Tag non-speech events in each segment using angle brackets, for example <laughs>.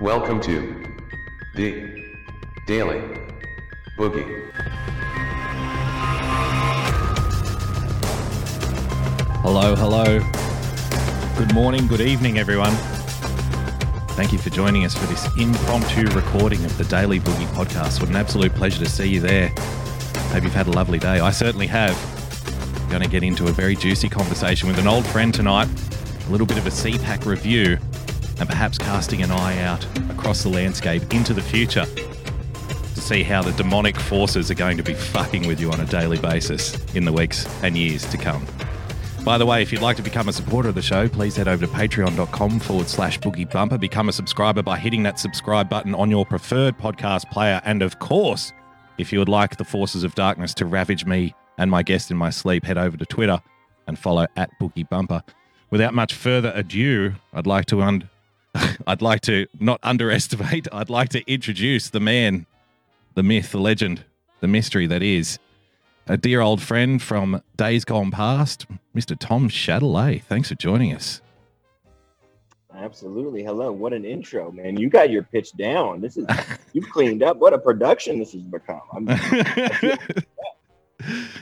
Welcome to the Daily Boogie. Hello, hello. Good morning, good evening, everyone. Thank you for joining us for this impromptu recording of the Daily Boogie podcast. What an absolute pleasure to see you there. Hope you've had a lovely day. I certainly have. Going to get into a very juicy conversation with an old friend tonight, a little bit of a CPAC review, and perhaps casting an eye out across the landscape into the future to see how the demonic forces are going to be fucking with you on a daily basis in the weeks and years to come. By the way, if you'd like to become a supporter of the show, please head over to patreon.com forward slash boogie bumper. Become a subscriber by hitting that subscribe button on your preferred podcast player. And of course, if you would like the forces of darkness to ravage me and my guest in my sleep, head over to Twitter and follow at boogie bumper. Without much further ado, I'd like to un- <laughs> I'd like to not underestimate, I'd like to introduce the man, the myth, the legend, the mystery that is a dear old friend from days gone past, Mr. Tom Shadilay. Thanks for joining us. Absolutely. Hello. What an intro, man. You got your pitch down. This is you've cleaned up. What a production this has become. <laughs>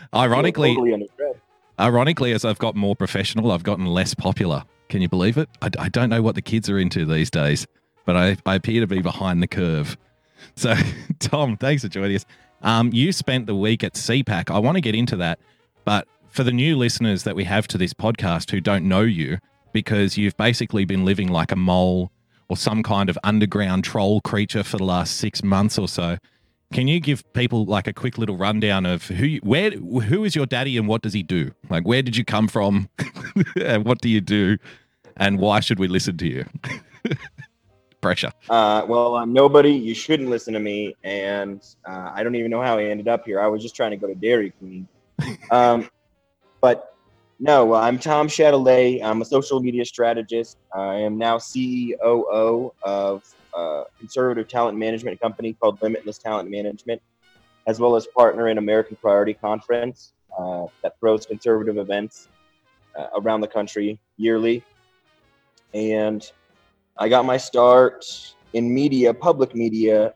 <laughs> Ironically, totally ironically, as I've got more professional, I've gotten less popular. Can you believe it? I, I don't know what the kids are into these days, but I, I appear to be behind the curve. So, <laughs> Tom, thanks for joining us. Um, you spent the week at CPAC. I want to get into that, but for the new listeners that we have to this podcast who don't know you, because you've basically been living like a mole or some kind of underground troll creature for the last six months or so. Can you give people like a quick little rundown of who, you, where, who is your daddy and what does he do? Like, where did you come from, and <laughs> what do you do, and why should we listen to you? <laughs> Pressure. Uh, well, I'm nobody. You shouldn't listen to me, and uh, I don't even know how I ended up here. I was just trying to go to Dairy Queen. <laughs> Um, but no, I'm Tom Shadilay. I'm a social media strategist. I am now CEO of a conservative talent management company called Limitless Talent Management, as well as partner in American Priority Conference uh, that throws conservative events uh, around the country yearly. And I got my start in media, public media,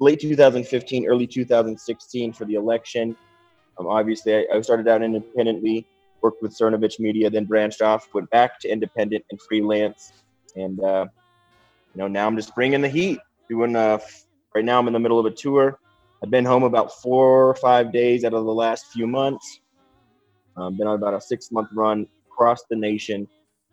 late 2015, early 2016 for the election. Um, obviously, I, I started out independently, worked with Cernovich Media, then branched off, went back to independent and freelance. And, uh, you know, now I'm just bringing the heat, doing, uh, right now I'm in the middle of a tour. I've been home about four or five days out of the last few months. Um, been on about a six month run across the nation,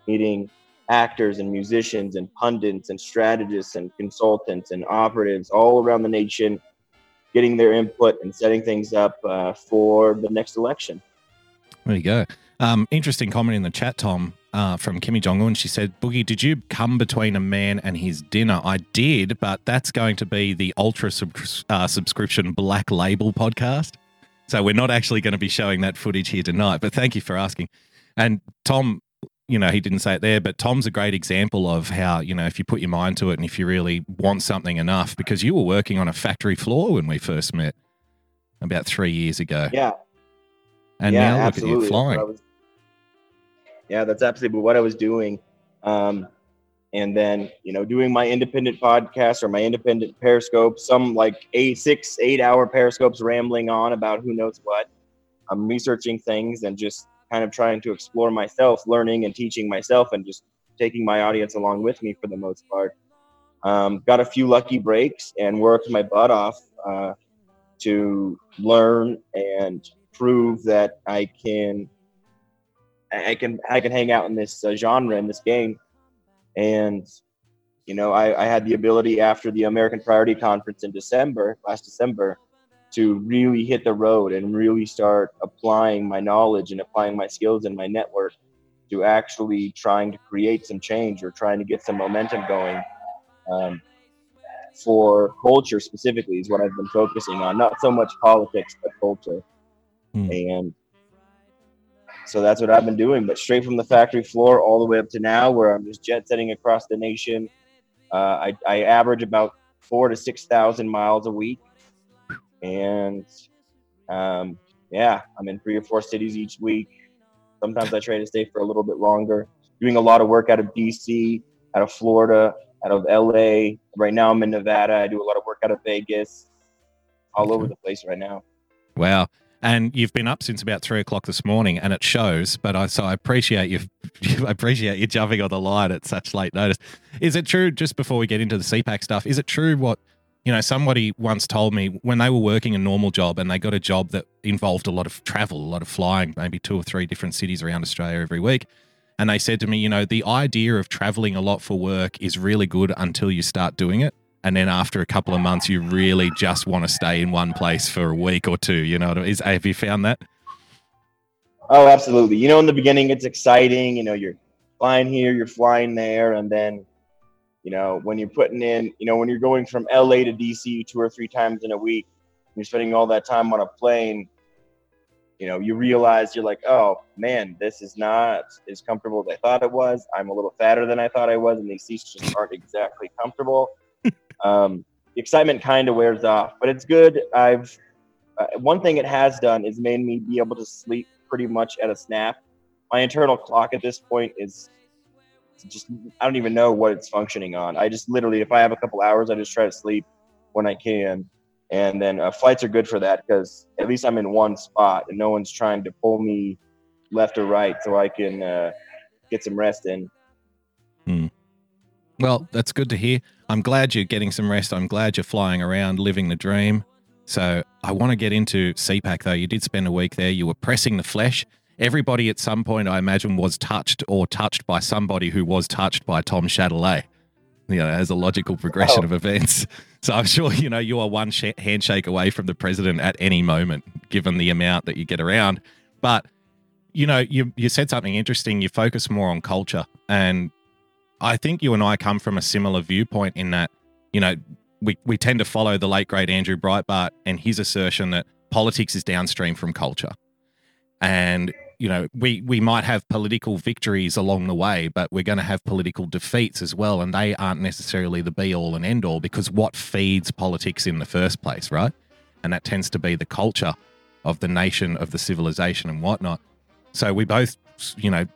meeting actors and musicians and pundits and strategists and consultants and operatives all around the nation, getting their input and setting things up uh, for the next election. There you go. Um, interesting comment in the chat, Tom, uh, from Kimmy Jong Un. She said, Boogie, did you come between a man and his dinner? I did, but that's going to be the ultra sub- uh, subscription Black Label podcast. So we're not actually going to be showing that footage here tonight, but thank you for asking. And Tom, you know, he didn't say it there, but Tom's a great example of how, you know, if you put your mind to it and if you really want something enough, because you were working on a factory floor when we first met about three years ago. Yeah. And yeah, now absolutely. look at you flying. was- yeah, that's absolutely what I was doing. Um, and then, you know, doing my independent podcast or my independent periscope, some like eight, six, eight hour periscopes rambling on about who knows what. I'm researching things and just kind of trying to explore myself, learning and teaching myself, and just taking my audience along with me for the most part. Um, got a few lucky breaks and worked my butt off uh, to learn and prove that I can, I can, I can hang out in this uh, genre in this game. And you know, I, I had the ability after the American Priority Conference in December, last December, to really hit the road and really start applying my knowledge and applying my skills and my network to actually trying to create some change or trying to get some momentum going um, for culture specifically is what I've been focusing on. Not so much politics, but culture. Hmm. And so that's what I've been doing. But straight from the factory floor all the way up to now, where I'm just jet setting across the nation. Uh, I, I average about four to six thousand miles a week, and um, yeah, I'm in three or four cities each week. Sometimes I try to stay for a little bit longer. Doing a lot of work out of DC, out of Florida, out of LA. Right now, I'm in Nevada. I do a lot of work out of Vegas, all Okay. over the place right now. Wow. And you've been up since about three o'clock this morning, and it shows. But I so I appreciate you. <laughs> I appreciate you jumping on the line at such late notice. Is it true? Just before we get into the CPAC stuff, is it true what you know? Somebody once told me when they were working a normal job and they got a job that involved a lot of travel, a lot of flying, maybe two or three different cities around Australia every week. And they said to me, you know, the idea of traveling a lot for work is really good until you start doing it. And then after a couple of months, you really just want to stay in one place for a week or two. You know, what I mean? is have you found that? Oh, absolutely. You know, in the beginning, it's exciting. You know, you're flying here, you're flying there, and then, you know, when you're putting in, you know, when you're going from LA to DC two or three times in a week, you're spending all that time on a plane. You know, you realize you're like, oh man, this is not as comfortable as I thought it was. I'm a little fatter than I thought I was, and these seats just aren't exactly comfortable. <laughs> um, the excitement kind of wears off, but it's good. I've uh, one thing it has done is made me be able to sleep pretty much at a snap. My internal clock at this point is just I don't even know what it's functioning on. I just literally, if I have a couple hours, I just try to sleep when I can. And then uh, flights are good for that because at least I'm in one spot and no one's trying to pull me left or right so I can uh, get some rest in. Well, that's good to hear. I'm glad you're getting some rest. I'm glad you're flying around, living the dream. So I want to get into CPAC though. You did spend a week there. You were pressing the flesh. Everybody at some point, I imagine, was touched or touched by somebody who was touched by Tom Shadilay. You know, as a logical progression Oh. of events. So I'm sure you know you are one sh- handshake away from the president at any moment, given the amount that you get around. But you know, you you said something interesting. You focus more on culture, and I think you and I come from a similar viewpoint in that, you know, we, we tend to follow the late great Andrew Breitbart and his assertion that politics is downstream from culture. And, you know, we, we might have political victories along the way, but we're going to have political defeats as well. And they aren't necessarily the be all and end all because what feeds politics in the first place, right? And that tends to be the culture of the nation, of the civilization and whatnot. So we both, you know,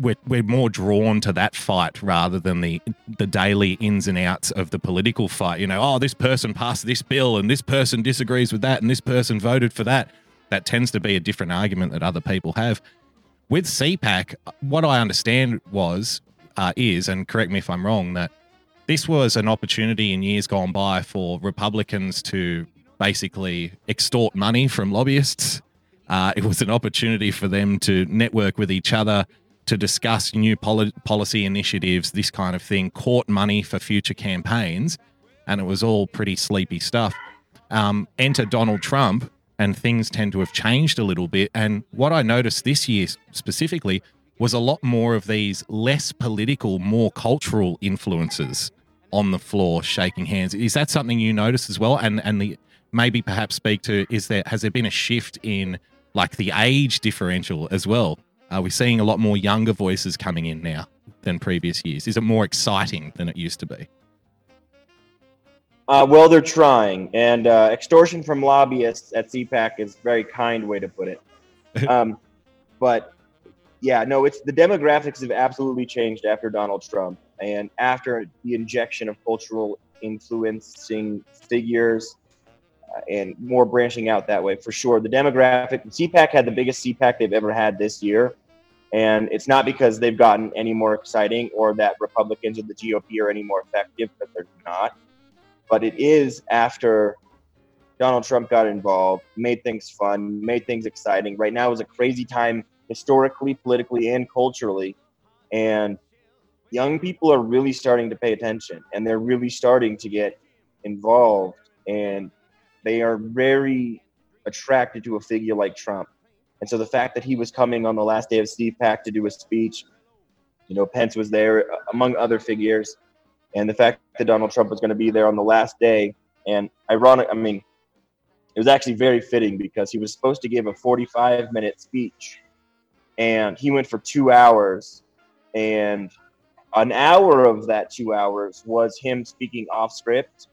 we're, we're more drawn to that fight rather than the the daily ins and outs of the political fight. You know, oh, this person passed this bill and this person disagrees with that and this person voted for that. That tends to be a different argument that other people have. With CPAC, what I understand was uh, is, and correct me if I'm wrong, that this was an opportunity in years gone by for Republicans to basically extort money from lobbyists. Uh, it was an opportunity for them to network with each other, to discuss new poli- policy initiatives, this kind of thing, court money for future campaigns, and it was all pretty sleepy stuff. Um, enter Donald Trump, and things tend to have changed a little bit. And what I noticed this year specifically was a lot more of these less political, more cultural influences on the floor shaking hands. Is that something you notice as well? And and the maybe perhaps speak to is there has there been a shift in like the age differential as well? Are we seeing a lot more younger voices coming in now than previous years? Is it more exciting than it used to be? Uh, well, they're trying, and uh, extortion from lobbyists at CPAC is a very kind way to put it. <laughs> Um, but yeah, no, it's the demographics have absolutely changed after Donald Trump and after the injection of cultural influencing figures uh, and more branching out that way for sure. The demographic CPAC had the biggest CPAC they've ever had this year. And it's not because they've gotten any more exciting or that Republicans or the GOP are any more effective, but they're not but it is after Donald Trump got involved, made things fun, made things exciting. Right now is a crazy time historically, politically, and culturally. And young people are really starting to pay attention and they're really starting to get involved and they are very attracted to a figure like Trump. And so the fact that he was coming on the last day of CPAC to do a speech, you know, Pence was there uh, among other figures and the fact that Donald Trump was going to be there on the last day. And ironic, I mean, it was actually very fitting because he was supposed to give a 45 minute speech and he went for two hours. And an hour of that two hours was him speaking off script.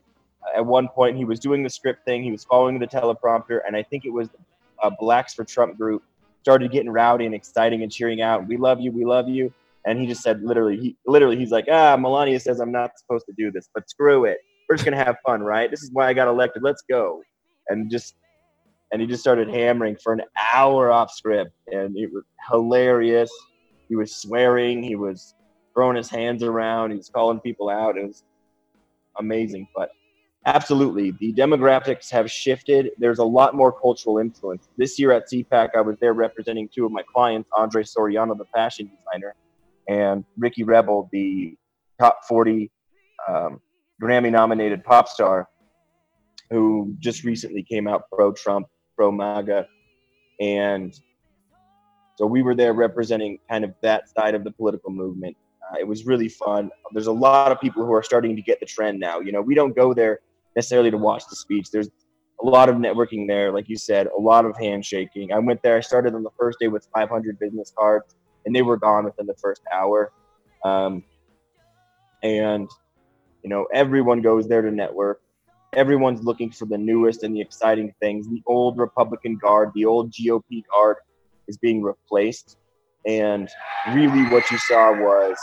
At one point, he was doing the script thing, he was following the teleprompter, and I think it was a Blacks for Trump group started getting rowdy and exciting and cheering out, We love you, we love you and he just said literally, he literally he's like, ah, Melania says I'm not supposed to do this, but screw it. We're just gonna have fun, right? This is why I got elected. Let's go. And just and he just started hammering for an hour off script, and it was hilarious. He was swearing, he was throwing his hands around, he was calling people out. It was amazing, but absolutely, the demographics have shifted. There's a lot more cultural influence. This year at CPAC, I was there representing two of my clients, Andre Soriano, the fashion designer, and Ricky Rebel, the top 40 um, Grammy nominated pop star, who just recently came out pro Trump, pro MAGA. And so we were there representing kind of that side of the political movement. Uh, it was really fun. There's a lot of people who are starting to get the trend now. You know, we don't go there necessarily to watch the speech. There's a lot of networking there, like you said, a lot of handshaking. I went there. I started on the first day with 500 business cards and they were gone within the first hour. Um, and you know, everyone goes there to network. Everyone's looking for the newest and the exciting things. The old Republican guard, the old GOP guard, is being replaced. And really, what you saw was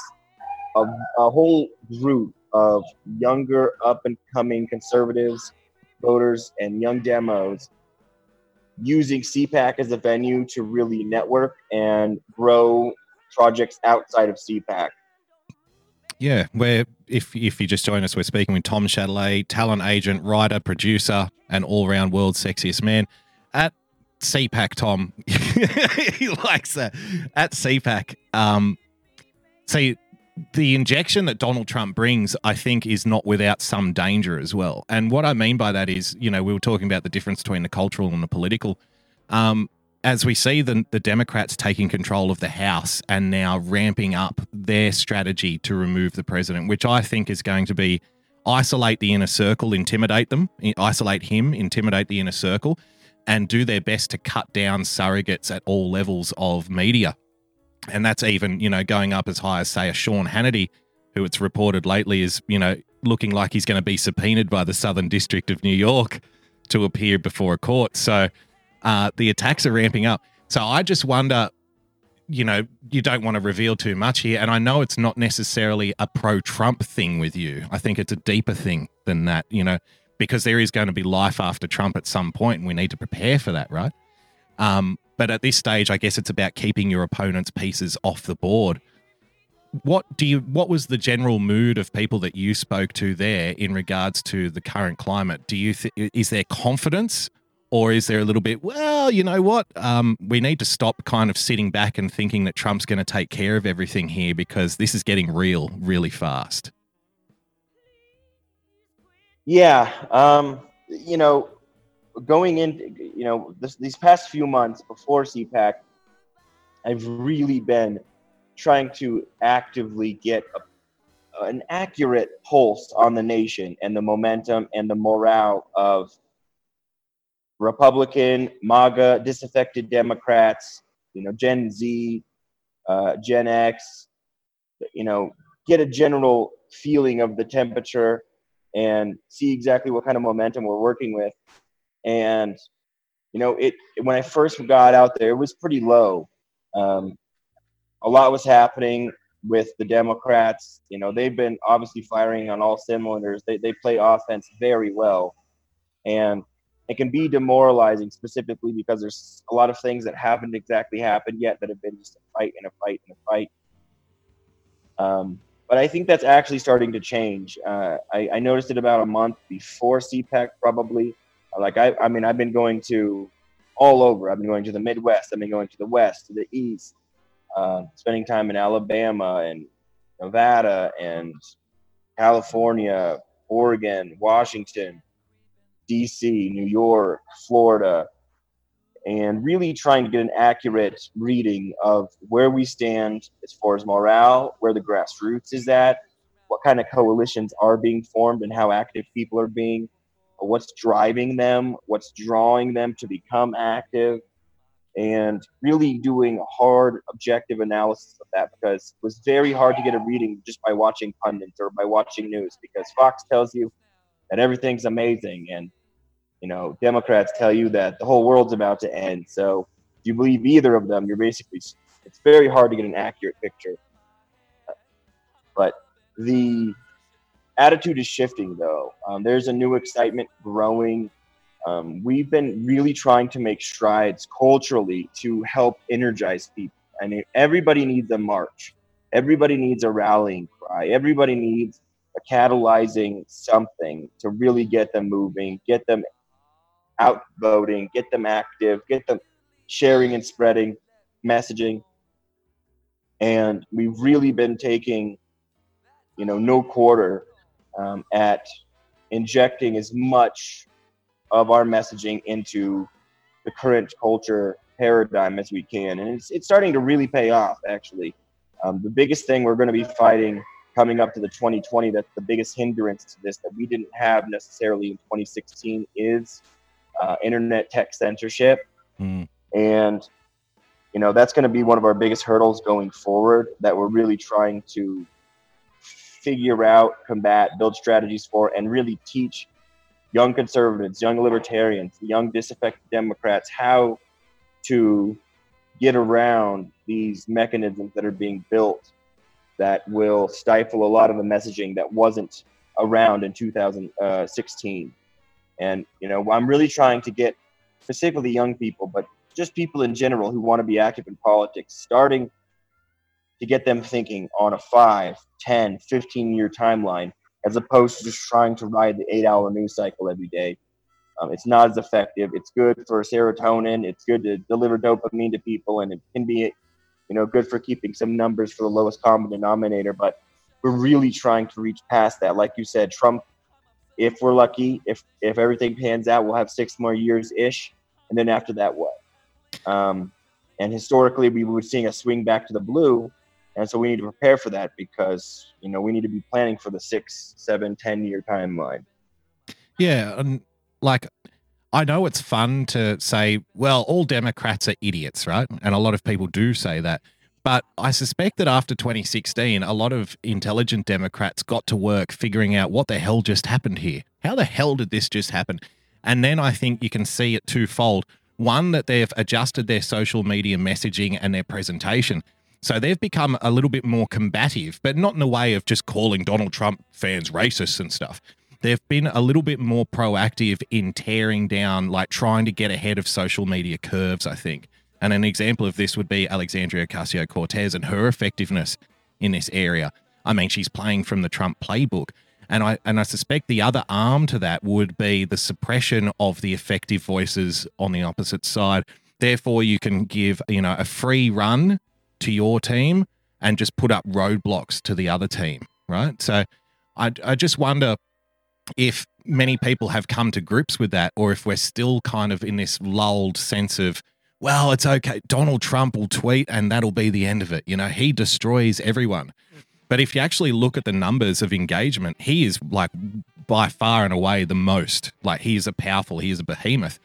a, a whole group of younger, up and coming conservatives, voters, and young demos using CPAC as a venue to really network and grow projects outside of CPAC. Yeah, where if if you just join us, we're speaking with Tom Shadilay, talent agent, writer, producer, and all round world sexiest man at CPAC. Tom, <laughs> he likes that at CPAC. Um, see, the injection that Donald Trump brings, I think, is not without some danger as well. And what I mean by that is, you know, we were talking about the difference between the cultural and the political. Um, as we see the, the Democrats taking control of the House and now ramping up their strategy to remove the president, which I think is going to be isolate the inner circle, intimidate them, isolate him, intimidate the inner circle, and do their best to cut down surrogates at all levels of media and that's even you know going up as high as say a Sean Hannity, who it's reported lately is you know looking like he's going to be subpoenaed by the Southern District of New York to appear before a court. So uh, the attacks are ramping up. So I just wonder, you know, you don't want to reveal too much here, and I know it's not necessarily a pro-Trump thing with you. I think it's a deeper thing than that, you know, because there is going to be life after Trump at some point, and we need to prepare for that, right? Um, but at this stage, I guess it's about keeping your opponent's pieces off the board. What do you? What was the general mood of people that you spoke to there in regards to the current climate? Do you th- is there confidence, or is there a little bit? Well, you know what? Um, we need to stop kind of sitting back and thinking that Trump's going to take care of everything here because this is getting real really fast. Yeah, um, you know, going in, you know, this, these past few months before CPAC, I've really been trying to actively get a, an accurate pulse on the nation and the momentum and the morale of Republican, MAGA, disaffected Democrats, you know, Gen Z, uh, Gen X, you know, get a general feeling of the temperature and see exactly what kind of momentum we're working with and you know it when i first got out there it was pretty low. Um, a lot was happening with the democrats. You know they've been obviously firing on all cylinders. They, they play offense very well. And it can be demoralizing specifically because there's a lot of things that haven't exactly happened yet that have been just a fight and a fight and a fight. Um, but I think that's actually starting to change. Uh, I, I, noticed it about a month before CPAC, probably, like I, I mean, I've been going to all over. I've been going to the Midwest. I've been going to the West, to the East, uh, spending time in Alabama and Nevada and California, Oregon, Washington, D.C., New York, Florida, and really trying to get an accurate reading of where we stand as far as morale, where the grassroots is at, what kind of coalitions are being formed, and how active people are being what's driving them, what's drawing them to become active, and really doing a hard objective analysis of that because it was very hard to get a reading just by watching pundits or by watching news because Fox tells you that everything's amazing and you know Democrats tell you that the whole world's about to end. So if you believe either of them, you're basically it's very hard to get an accurate picture. But the attitude is shifting, though. Um, there's a new excitement growing. Um, we've been really trying to make strides culturally to help energize people. I mean, everybody needs a march. Everybody needs a rallying cry. Everybody needs a catalyzing something to really get them moving, get them out voting, get them active, get them sharing and spreading messaging. And we've really been taking, you know, no quarter um, at injecting as much of our messaging into the current culture paradigm as we can. And it's, it's starting to really pay off, actually. Um, the biggest thing we're going to be fighting coming up to the 2020 that's the biggest hindrance to this that we didn't have necessarily in 2016 is uh, internet tech censorship. Mm. And, you know, that's going to be one of our biggest hurdles going forward that we're really trying to figure out, combat, build strategies for, and really teach young conservatives, young libertarians, young disaffected Democrats how to get around these mechanisms that are being built that will stifle a lot of the messaging that wasn't around in 2016. And, you know, I'm really trying to get specifically young people, but just people in general who want to be active in politics, starting to get them thinking on a 5, 10, 15 year timeline, as opposed to just trying to ride the eight hour news cycle every day. Um, it's not as effective. It's good for serotonin. It's good to deliver dopamine to people, and it can be, you know, good for keeping some numbers for the lowest common denominator. But we're really trying to reach past that. Like you said, Trump. If we're lucky, if if everything pans out, we'll have six more years ish, and then after that, what? Um, and historically, we were seeing a swing back to the blue, and so we need to prepare for that because you know we need to be planning for the six, seven, ten year timeline. Yeah, and like I know it's fun to say, well, all Democrats are idiots, right? And a lot of people do say that. But I suspect that after 2016, a lot of intelligent Democrats got to work figuring out what the hell just happened here. How the hell did this just happen? And then I think you can see it twofold. One, that they've adjusted their social media messaging and their presentation. So they've become a little bit more combative, but not in the way of just calling Donald Trump fans racists and stuff they've been a little bit more proactive in tearing down, like trying to get ahead of social media curves, I think. And an example of this would be Alexandria Ocasio Cortez and her effectiveness in this area. I mean, she's playing from the Trump playbook. And I and I suspect the other arm to that would be the suppression of the effective voices on the opposite side. Therefore, you can give, you know, a free run to your team and just put up roadblocks to the other team, right? So I, I just wonder if many people have come to grips with that, or if we're still kind of in this lulled sense of, well, it's okay. Donald Trump will tweet and that'll be the end of it. You know, he destroys everyone. But if you actually look at the numbers of engagement, he is like by far and away the most. Like he is a powerful, he is a behemoth.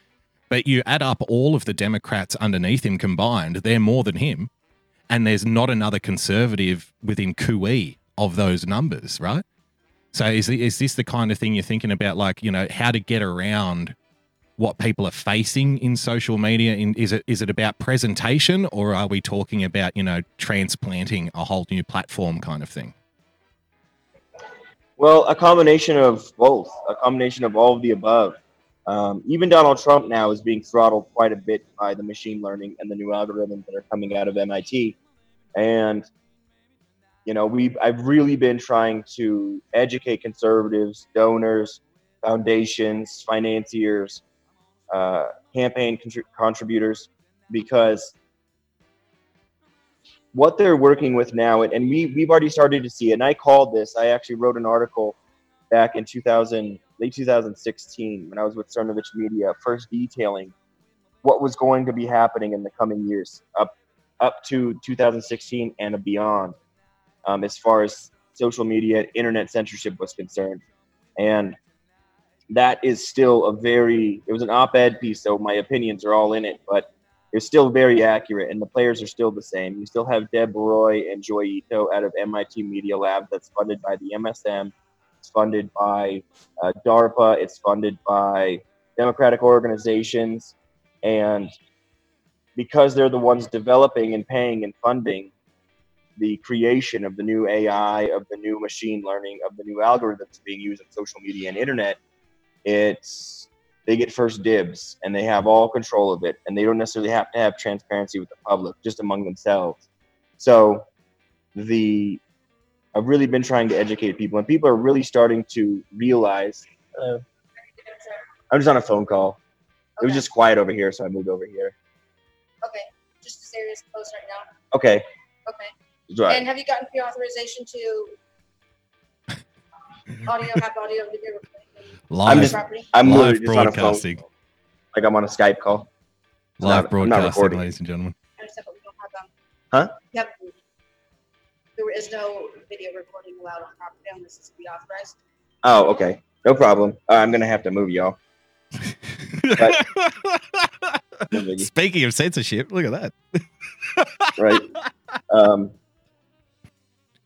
But you add up all of the Democrats underneath him combined, they're more than him. And there's not another conservative within cooee of those numbers, right? So is is this the kind of thing you're thinking about, like you know, how to get around what people are facing in social media? In, is it is it about presentation, or are we talking about you know transplanting a whole new platform kind of thing? Well, a combination of both, a combination of all of the above. Um, even Donald Trump now is being throttled quite a bit by the machine learning and the new algorithms that are coming out of MIT. And you know, we've I've really been trying to educate conservatives, donors, foundations, financiers, uh, campaign contributors, because what they're working with now, and, we we've already started to see. And I called this. I actually wrote an article back in 2000, late 2016, when I was with Cernovich Media, first detailing what was going to be happening in the coming years, up up to 2016 and beyond um, as far as social media, internet censorship was concerned. And that is still a very, it was an op ed piece, so my opinions are all in it, but it's still very accurate, and the players are still the same. You still have Deb Roy and Joi Ito out of MIT Media Lab that's funded by the MSM. It's funded by uh, DARPA. It's funded by democratic organizations. And because they're the ones developing and paying and funding the creation of the new AI, of the new machine learning, of the new algorithms being used on social media and internet, it's they get first dibs and they have all control of it, and they don't necessarily have to have transparency with the public, just among themselves. So, the I've really been trying to educate people, and people are really starting to realize. Uh, I'm just on a phone call. It was just quiet over here, so I moved over here. Okay, just this area is closed right now. Okay, Okay. right. And have you gotten pre-authorization to audio, have audio, video recording Live, I'm just- I'm live literally just on a phone, broadcasting. like I'm on a Skype call. live not- broadcasting, ladies and gentlemen. I understand, but we don't have, um. Huh? Yep. There is no video recording allowed on property unless it's pre-authorized. Oh, okay, no problem. Uh, I'm gonna have to move y'all. <laughs> Speaking of censorship, look at that. <laughs> Right. um,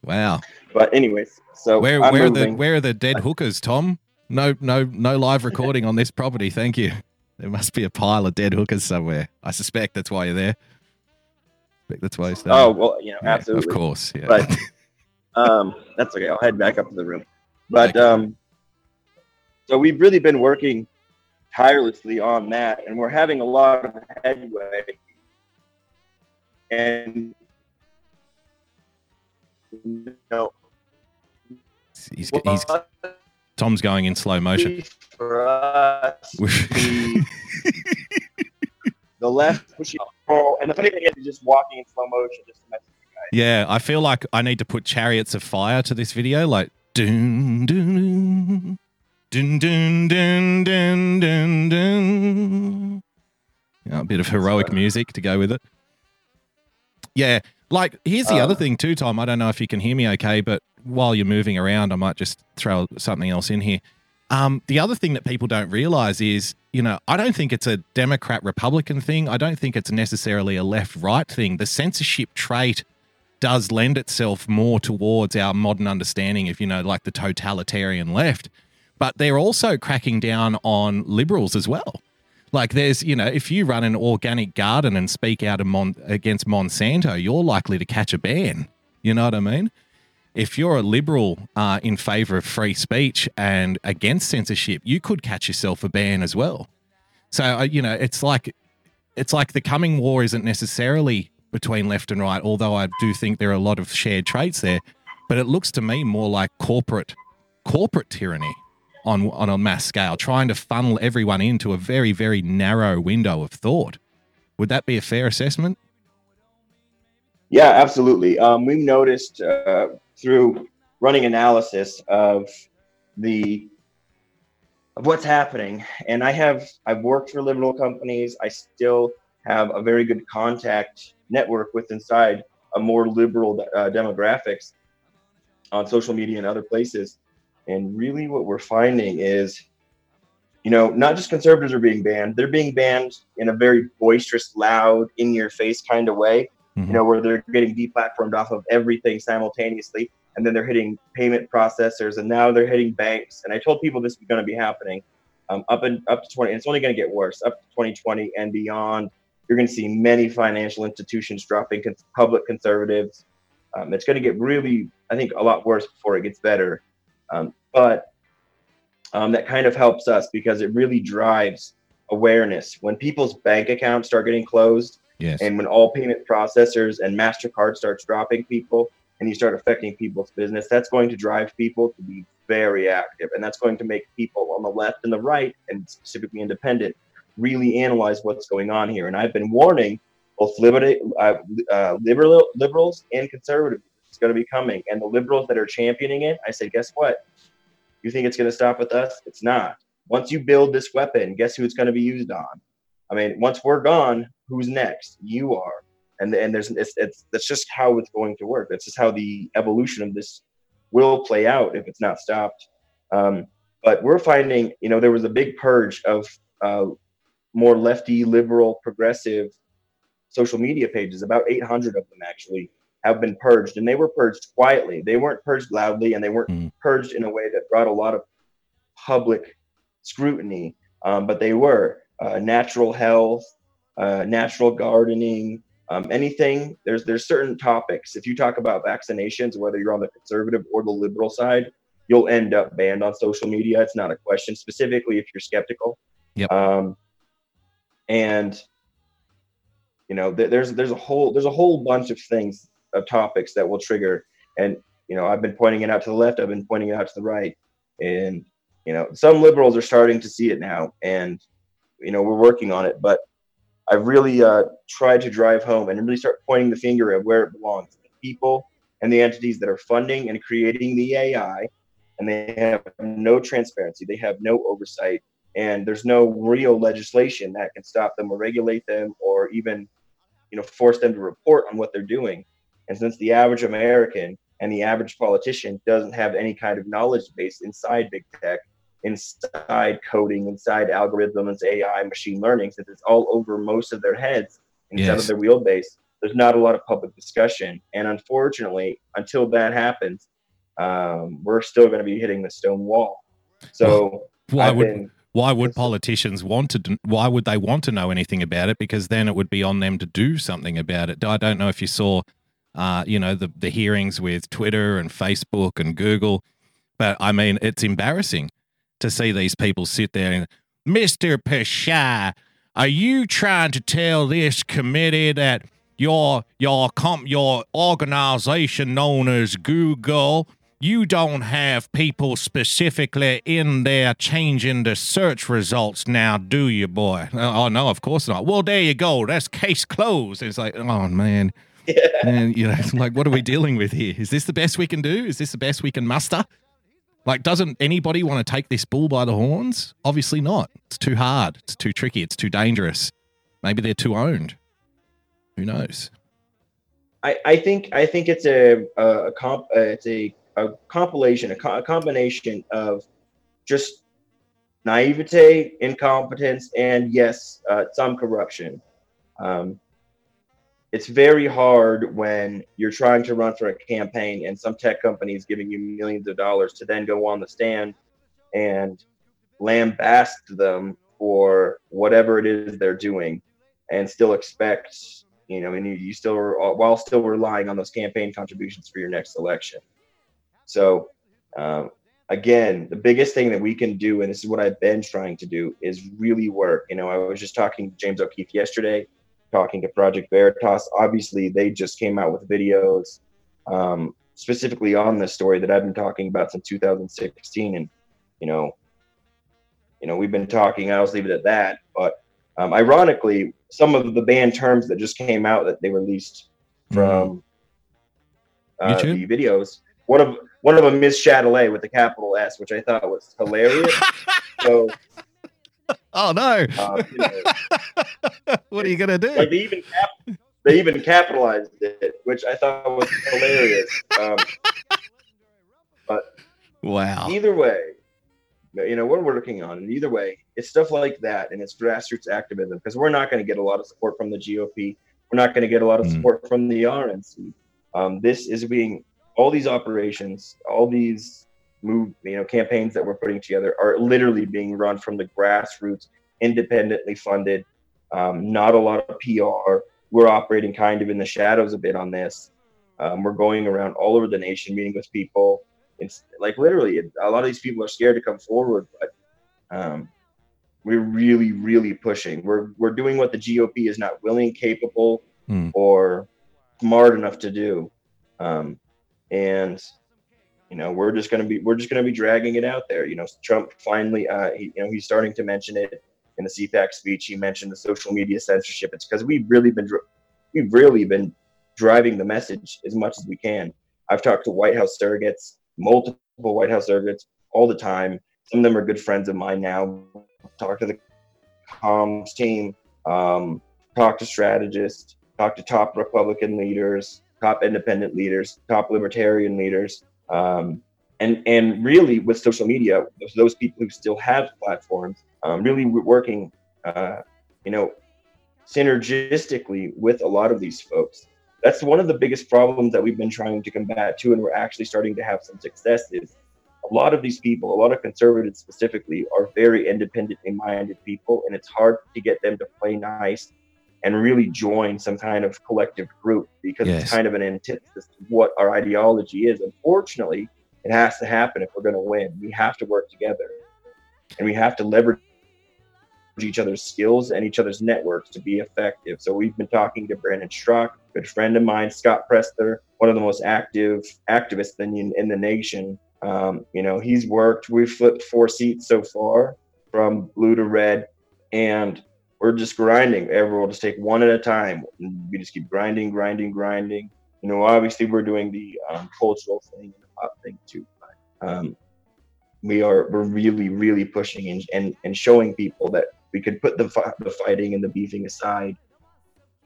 Wow. but anyways, so Where I'm where are the where are the dead hookers, Tom? No no no live recording on this property. Thank you. There must be a pile of dead hookers somewhere. I suspect that's why you're there. That's why you're staying. Oh well, you know, Yeah, absolutely. Of course. Yeah. But um, that's okay. I'll head back up to the room. But um, so we've really been working tirelessly on that, and we're having a lot of headway. And you know, he's, he's Tom's going in slow motion. for us, <laughs> the, the left pushing. Oh, and the funny thing is, he's just walking in slow motion, just to mess Yeah, I feel like I need to put chariots of fire to this video, like dun dun dun dun dun dun dun dun. Yeah, a bit of heroic music to go with it. Yeah, like here's the Uh, other thing too, Tom. I don't know if you can hear me okay, but while you're moving around, I might just throw something else in here. Um, the other thing that people don't realize is, you know, I don't think it's a Democrat Republican thing. I don't think it's necessarily a left right thing. The censorship trait does lend itself more towards our modern understanding of, you know, like the totalitarian left. But they're also cracking down on liberals as well. Like there's, you know, if you run an organic garden and speak out Mon- against Monsanto, you're likely to catch a ban. You know what I mean? If you're a liberal uh, in favor of free speech and against censorship, you could catch yourself a ban as well. So uh, you know, it's like it's like the coming war isn't necessarily between left and right, although I do think there are a lot of shared traits there. But it looks to me more like corporate corporate tyranny on on a mass scale, trying to funnel everyone into a very very narrow window of thought. Would that be a fair assessment? Yeah, absolutely. Um, we've noticed uh, through running analysis of the of what's happening, and I have I've worked for liberal companies. I still have a very good contact network with inside a more liberal uh, demographics on social media and other places. And really, what we're finding is, you know, not just conservatives are being banned; they're being banned in a very boisterous, loud, in-your-face kind of way you know, where they're getting deplatformed off of everything simultaneously, and then they're hitting payment processors, and now they're hitting banks. And I told people this was going to be happening um, up and up to 20. And it's only going to get worse up to 2020 and beyond. You're going to see many financial institutions dropping cons- public conservatives. Um, it's going to get really, I think, a lot worse before it gets better. Um, but um, that kind of helps us because it really drives awareness. When people's bank accounts start getting closed, Yes. and when all payment processors and MasterCard starts dropping people and you start affecting people's business, that's going to drive people to be very active. And that's going to make people on the left and the right, and specifically independent, really analyze what's going on here. And I've been warning both uh, uh, liberal, liberals and conservatives it's going to be coming. And the liberals that are championing it, I say, guess what? You think it's going to stop with us? It's not. Once you build this weapon, guess who it's going to be used on? I mean, once we're gone, who's next? You are. And and there's it's, it's that's just how it's going to work. That's just how the evolution of this will play out if it's not stopped. Um, but we're finding, you know, there was a big purge of uh, more lefty, liberal, progressive social media pages. About 800 of them actually have been purged, and they were purged quietly. They weren't purged loudly, and they weren't Mm. purged in a way that brought a lot of public scrutiny. Um, but they were uh, natural health, uh, natural gardening, um, anything. There's there's certain topics. If you talk about vaccinations whether you're on the conservative or the liberal side you'll end up banned on social media. It's not a question specifically if you're skeptical. Yep. um, and you know th- there's there's a whole there's a whole bunch of things of topics that will trigger. And you know i've been pointing it out to the left i've been pointing it out to the right. And you know some liberals are starting to see it now. And you know we're working on it but i've really uh, tried to drive home and really start pointing the finger at where it belongs the people and the entities that are funding and creating the ai and they have no transparency they have no oversight and there's no real legislation that can stop them or regulate them or even you know force them to report on what they're doing. And since the average american and the average politician doesn't have any kind of knowledge base inside big tech inside coding inside algorithms ai machine learning since it's all over most of their heads instead Yes. of their wheelbase there's not a lot of public discussion and unfortunately until that happens um, we're still going to be hitting the stone wall so Why would been- why would politicians want to? Why would they want to know anything about it? Because then it would be on them to do something about it. I don't know if you saw, uh, you know, the the hearings with Twitter and Facebook and Google, but I mean, it's embarrassing to see these people sit there and, Mister Pichai, are you trying to tell this committee that your your comp your organization known as Google you don't have people specifically in there changing the search results now, do you, boy? Uh, oh, no, of course not. Well, there you go. That's case closed. It's like, oh, man. And, you know, it's <laughs> like, what are we dealing with here? Is this the best we can do? Is this the best we can muster? Like, doesn't anybody want to take this bull by the horns? Obviously not. It's too hard. It's too tricky. It's too dangerous. Maybe they're too owned. Who knows? I, I think I think it's a a, a comp uh, it's a, a compilation a, co- a combination of just naivete, incompetence, and yes, uh, some corruption. Um, it's very hard when you're trying to run for a campaign and some tech company is giving you millions of dollars to then go on the stand and lambast them for whatever it is they're doing and still expect you know and you, you still are while still relying on those campaign contributions for your next election. So um, again the biggest thing that we can do and this is what i've been trying to do is really work. You know i was just talking to james o'keefe yesterday talking to project veritas. Obviously they just came out with videos um, specifically on this story that i've been talking about since 2016 and you know you know we've been talking i'll just leave it at that. But um, ironically some of the banned terms that just came out that they released from uh, the videos one of one of them is Shadilay with the capital S, which I thought was hilarious. <laughs> so, Oh, no. uh, <laughs> you know, what are you going to do? like they even cap- they even capitalized it, which I thought was hilarious. Um, Wow. either way, you know, we're working on it. Either way, it's stuff like that, and it's grassroots activism because we're not going to get a lot of support from the GOP. We're not going to get a lot of Mm. support from the RNC. Um, this is being all these operations, all these move, you know, campaigns that we're putting together are literally being run from the grassroots, independently funded. Um, not a lot of PR. We're operating kind of in the shadows a bit on this. Um, we're going around all over the nation, meeting with people. It's like literally a lot of these people are scared to come forward, but um, we're really, really pushing. We're we're doing what the GOP is not willing, capable, Hmm. or smart enough to do, um, and you know we're just gonna be we're just gonna be dragging it out there. You know, Trump finally, uh, he, you know, he's starting to mention it in the CPAC speech. He mentioned the social media censorship. It's because we've really been we've really been driving the message as much as we can. I've talked to White House surrogates, multiple White House surrogates, all the time. Some of them are good friends of mine now. Talk to the comms team, um, talk to strategists, talk to top Republican leaders, top independent leaders, top libertarian leaders, um, and and really with social media, those- people who still have platforms, um, really working, uh, you know, synergistically with a lot of these folks. That's one of the biggest problems that we've been trying to combat too, and we're actually starting to have some success. Is a lot of these people, a lot of conservatives specifically, are very independently minded people, and it's hard to get them to play nice and really join some kind of collective group because Yes. it's kind of an antithesis to what our ideology is. Unfortunately, it has to happen if we're going to win. We have to work together and we have to leverage each other's skills and each other's networks to be effective. So we've been talking to Brandon Straka, good friend of mine, Scott Presler, one of the most active activists in, in the nation. Um, you know, he's worked, we've flipped four seats so far from blue to red, and we're just grinding. Everyone will just take one at a time. We just keep grinding, grinding, grinding. You know, obviously we're doing the um, cultural thing and the pop thing too. But, um, we are we're really, really pushing and, and, and showing people that we could put the fi- the fighting and the beefing aside,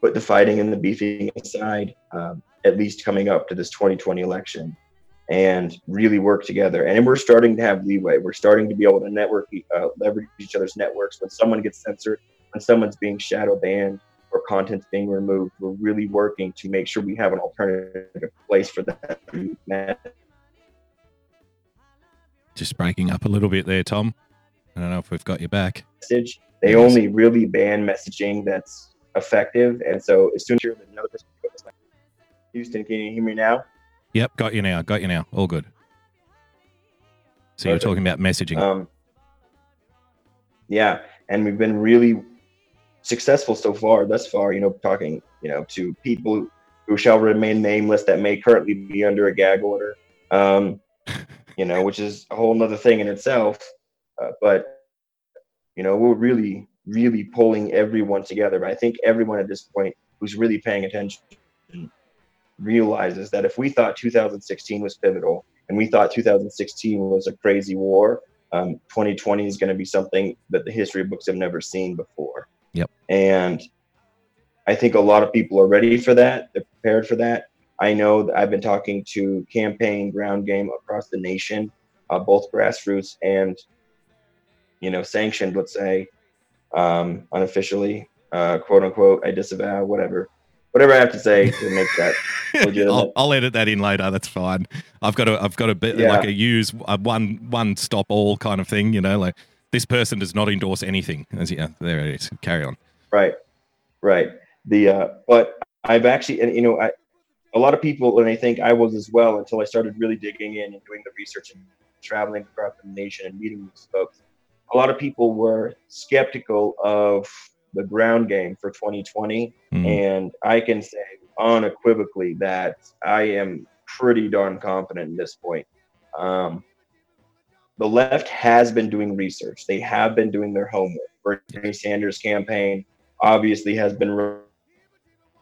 put the fighting and the beefing aside, um, at least coming up to this 2020 election, and really work together. And we're starting to have leeway. We're starting to be able to network, uh, leverage each other's networks. When someone gets censored, when someone's being shadow banned or content's being removed, we're really working to make sure we have an alternative place for that Just breaking up a little bit there, Tom. I don't know if we've got you back. message. They only really ban messaging that's effective. And so as soon as you're person goes Houston, can you hear me now? Yep, got you now. Got you now. All good. So you're talking about messaging. Um, yeah, and we've been really successful so far, thus far. You know, talking you know to people who shall remain nameless that may currently be under a gag order. Um, <laughs> you know, which is a whole nother thing in itself. Uh, but you know, we're really, really pulling everyone together. But I think everyone at this point who's really paying attention realizes that if we thought 2016 was pivotal and we thought 2016 was a crazy war, um, 2020 is going to be something that the history books have never seen before. Yep. And I think a lot of people are ready for that. They're prepared for that. I know that I've been talking to campaign ground game across the nation, uh, both grassroots and, you know, sanctioned, let's say, um, unofficially, uh, quote unquote, I disavow, whatever. Whatever I have to say to make that. <laughs> I'll, I'll edit that in later. That's fine. I've got a I've got a bit Yeah. like a use a one one stop all kind of thing. You know, like this person does not endorse anything. As yeah, there it is. Carry on. Right, right. The uh, but I've actually, and you know, I a lot of people, and I think I was as well until I started really digging in and doing the research and traveling across the nation and meeting these folks. A lot of people were skeptical of the ground game for 2020, Mm. and I can say unequivocally that I am pretty darn confident at this point. Um, the left has been doing research. They have been doing their homework. Bernie Sanders' campaign obviously has been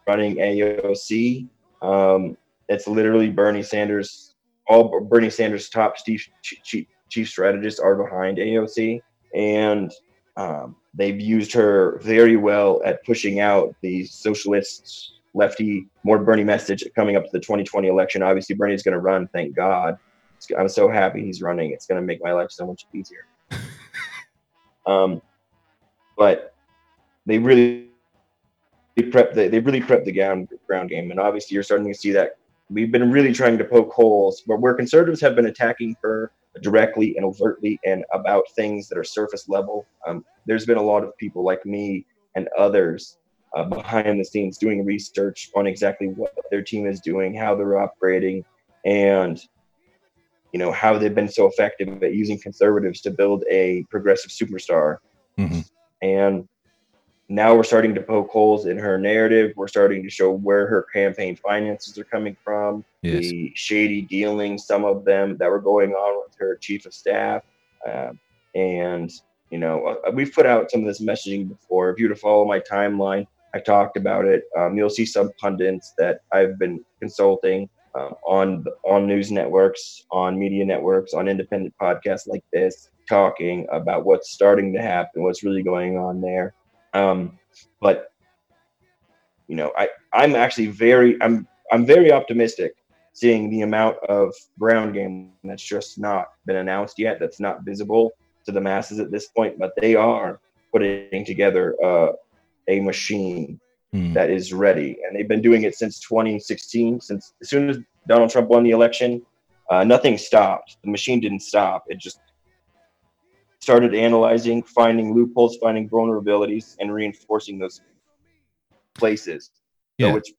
running AOC. Um, it's literally Bernie Sanders. All Bernie Sanders' top chief, chief, chief strategists are behind AOC, and um, they've used her very well at pushing out the socialist, lefty, more Bernie message coming up to the 2020 election. Obviously, Bernie's going to run. Thank God. I'm so happy he's running. It's going to make my life so much easier. <laughs> um, but they really they prep the, they really prepped the ground ground game, and obviously you're starting to see that. We've been really trying to poke holes, but where conservatives have been attacking her directly and overtly and about things that are surface level, um, there's been a lot of people like me and others uh, behind the scenes doing research on exactly what their team is doing, how they're operating, and you know how they've been so effective at using conservatives to build a progressive superstar. Mhm. And now we're starting to poke holes in her narrative. We're starting to show where her campaign finances are coming from, Yes. the shady dealings, some of them that were going on with her chief of staff. Um, and, you know, uh, we've put out some of this messaging before. If you were to follow my timeline, I talked about it. Um, you'll see some pundits that I've been consulting um, on on news networks, on media networks, on independent podcasts like this, talking about what's starting to happen, what's really going on there. Um, but you know, I I'm actually very I'm I'm very optimistic seeing the amount of ground game that's just not been announced yet, that's not visible to the masses at this point, but they are putting together uh, a machine Mm. that is ready, and they've been doing it since 2016. Since as soon as Donald Trump won the election, uh, nothing stopped. The machine didn't stop. It just started analyzing, finding loopholes, finding vulnerabilities, and reinforcing those places. Yeah. So it's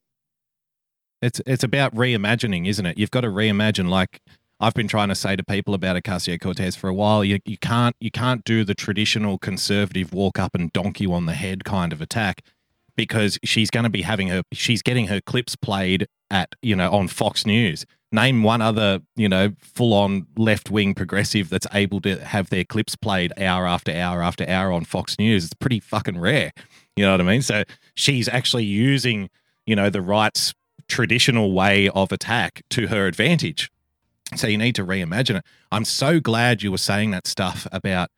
It's it's about reimagining, isn't it? You've got to reimagine. Like I've been trying to say to people about Ocasio Cortez for a while. You you can't you can't do the traditional conservative walk up and donk you on the head kind of attack because she's going to be having her she's getting her clips played at you know on Fox News. Name one other you know full on left wing progressive that's able to have their clips played hour after hour after hour on Fox News. It's pretty fucking rare. You know what I mean? So she's actually using you know the right's traditional way of attack to her advantage. So you need to reimagine it. I'm so glad you were saying that stuff about,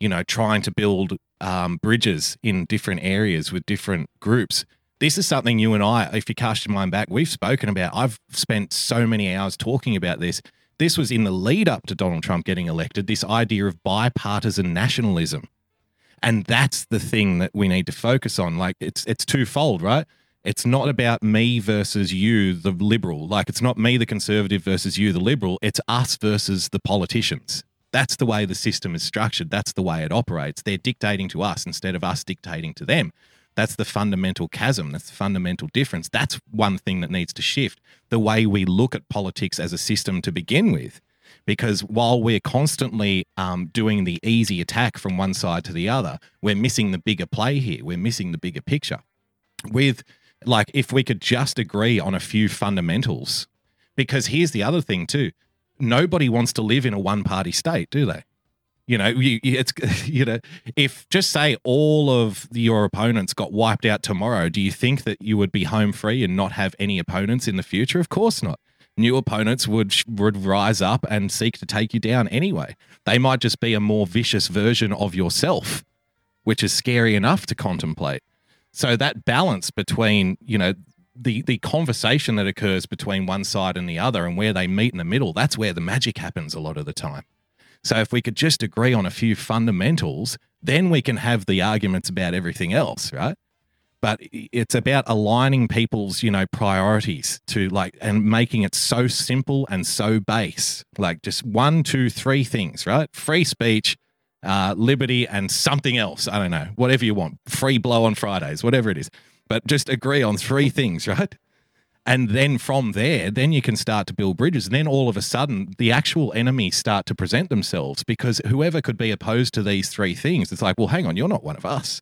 you know, trying to build um, bridges in different areas with different groups. This is something you and I, if you cast your mind back, we've spoken about. I've spent so many hours talking about this. This was in the lead up to Donald Trump getting elected, this idea of bipartisan nationalism. And that's the thing that we need to focus on. Like it's it's twofold, right? It's not about me versus you, the liberal. Like it's not me, the conservative, versus you, the liberal. It's us versus the politicians. That's the way the system is structured. That's the way it operates. They're dictating to us instead of us dictating to them. That's the fundamental chasm. That's the fundamental difference. That's one thing that needs to shift the way we look at politics as a system to begin with. Because while we're constantly um, doing the easy attack from one side to the other, we're missing the bigger play here. We're missing the bigger picture. With like if we could just agree on a few fundamentals because here's the other thing too nobody wants to live in a one party state do they? You know you, it's <laughs> you know if just say all of your opponents got wiped out tomorrow do you think that you would be home free and not have any opponents in the future? Of course not. New opponents would would rise up and seek to take you down anyway. They might just be a more vicious version of yourself which is scary enough to contemplate. So that balance between, you know, the the conversation that occurs between one side and the other and where they meet in the middle, that's where the magic happens a lot of the time. So if we could just agree on a few fundamentals, then we can have the arguments about everything else, right? But it's about aligning people's, you know, priorities to like and making it so simple and so base. Like just one, two, three things, right? Free speech, uh, liberty, and something else. I don't know, whatever you want. Free blow on Fridays, whatever it is. But just agree on three things, right? And then from there, then you can start to build bridges. And then all of a sudden, the actual enemies start to present themselves because whoever could be opposed to these three things, it's like, well, hang on, you're not one of us.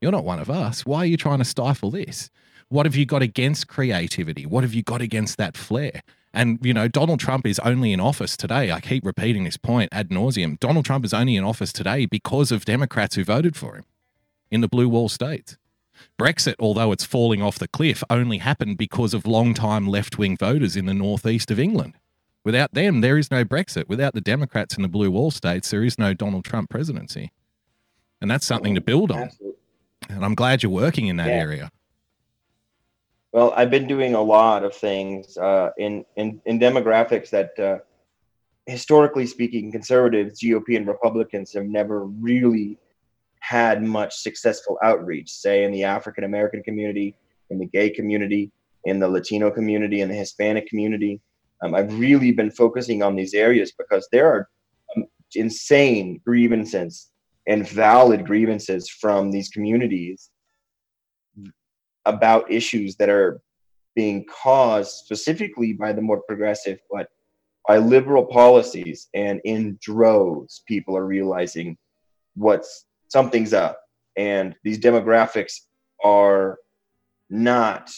You're not one of us. Why are you trying to stifle this? What have you got against creativity? What have you got against that flair? And, you know, Donald Trump is only in office today. I keep repeating this point ad nauseum. Donald Trump is only in office today because of Democrats who voted for him in the blue wall states. Brexit, although it's falling off the cliff, only happened because of long-time left-wing voters in the northeast of England. Without them, there is no Brexit. Without the Democrats in the blue wall states, there is no Donald Trump presidency. And that's something to build on. Absolutely. And I'm glad you're working in that Yeah. area. Well, I've been doing a lot of things uh, in, in in demographics that, uh, historically speaking, conservatives, GOP, and Republicans have never really had much successful outreach. Say in the African American community, in the gay community, in the Latino community, in the Hispanic community. Um, I've really been focusing on these areas because there are um, insane grievances and valid grievances from these communities about issues that are being caused specifically by the more progressive, but by liberal policies. And in droves, people are realizing what's something's up. And these demographics are not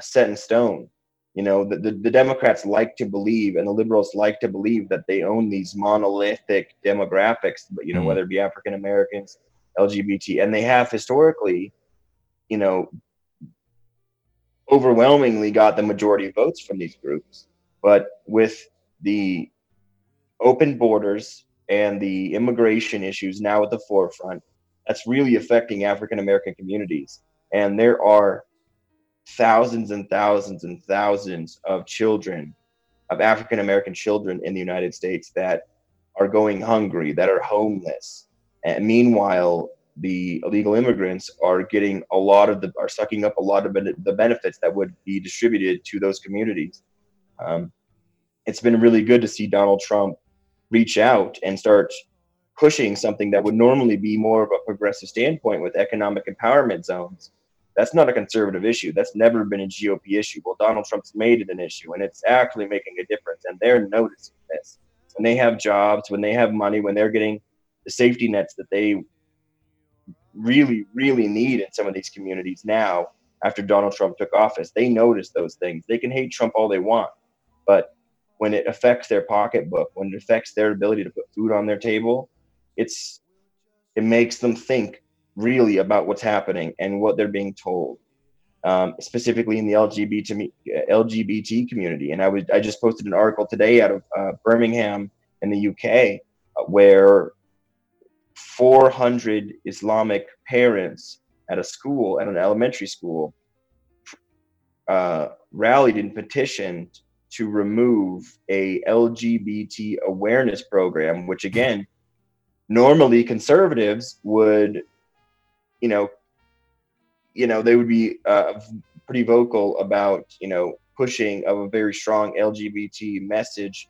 set in stone. You know, the, the, the Democrats like to believe and the liberals like to believe that they own these monolithic demographics, but you know, Mhm. whether it be African Americans, LGBT, and they have historically, you know, overwhelmingly got the majority of votes from these groups. But with the open borders and the immigration issues now at the forefront, that's really affecting African American communities. And there are thousands and thousands and thousands of children, of African American children in the United States that are going hungry, that are homeless. And meanwhile, the illegal immigrants are getting a lot of the are sucking up a lot of the benefits that would be distributed to those communities. Um, it's been really good to see Donald Trump reach out and start pushing something that would normally be more of a progressive standpoint with economic empowerment zones That's not a conservative issue. That's never been a GOP issue. Well, Donald Trump's made it an issue, and it's actually making a difference. And they're noticing this. When they have jobs, when they have money, when they're getting the safety nets that they really, really need in some of these communities now after Donald Trump took office, they notice those things. They can hate Trump all they want, but when it affects their pocketbook, when it affects their ability to put food on their table, it's it makes them think really about what's happening and what they're being told, um, specifically in the LGBT LGBT community. And I was I just posted an article today out of uh, Birmingham in the UK uh, where 400 Islamic parents at a school at an elementary school uh, rallied and petitioned to remove a LGBT awareness program, which again, normally conservatives would, you know, you know, they would be uh, pretty vocal about, you know, pushing of a very strong LGBT message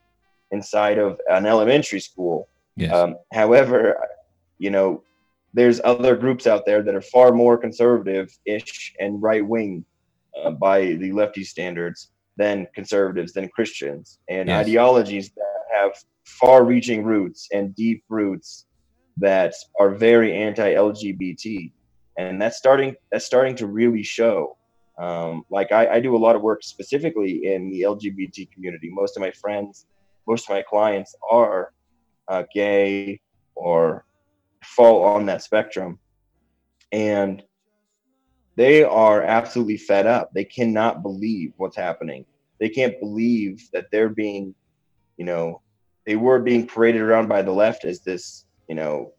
inside of an elementary school. Yes. Um, however, you know, there's other groups out there that are far more conservative-ish and right-wing uh, by the lefty standards than conservatives, than Christians, and Yes. ideologies that have far-reaching roots and deep roots that are very anti-LGBT, and that's starting that's starting to really show. Um, like I, I do a lot of work specifically in the LGBT community. Most of my friends, most of my clients are uh, gay or fall on that spectrum, and they are absolutely fed up. They cannot believe what's happening. They can't believe that they're being, you know, they were being paraded around by the left as this, you know,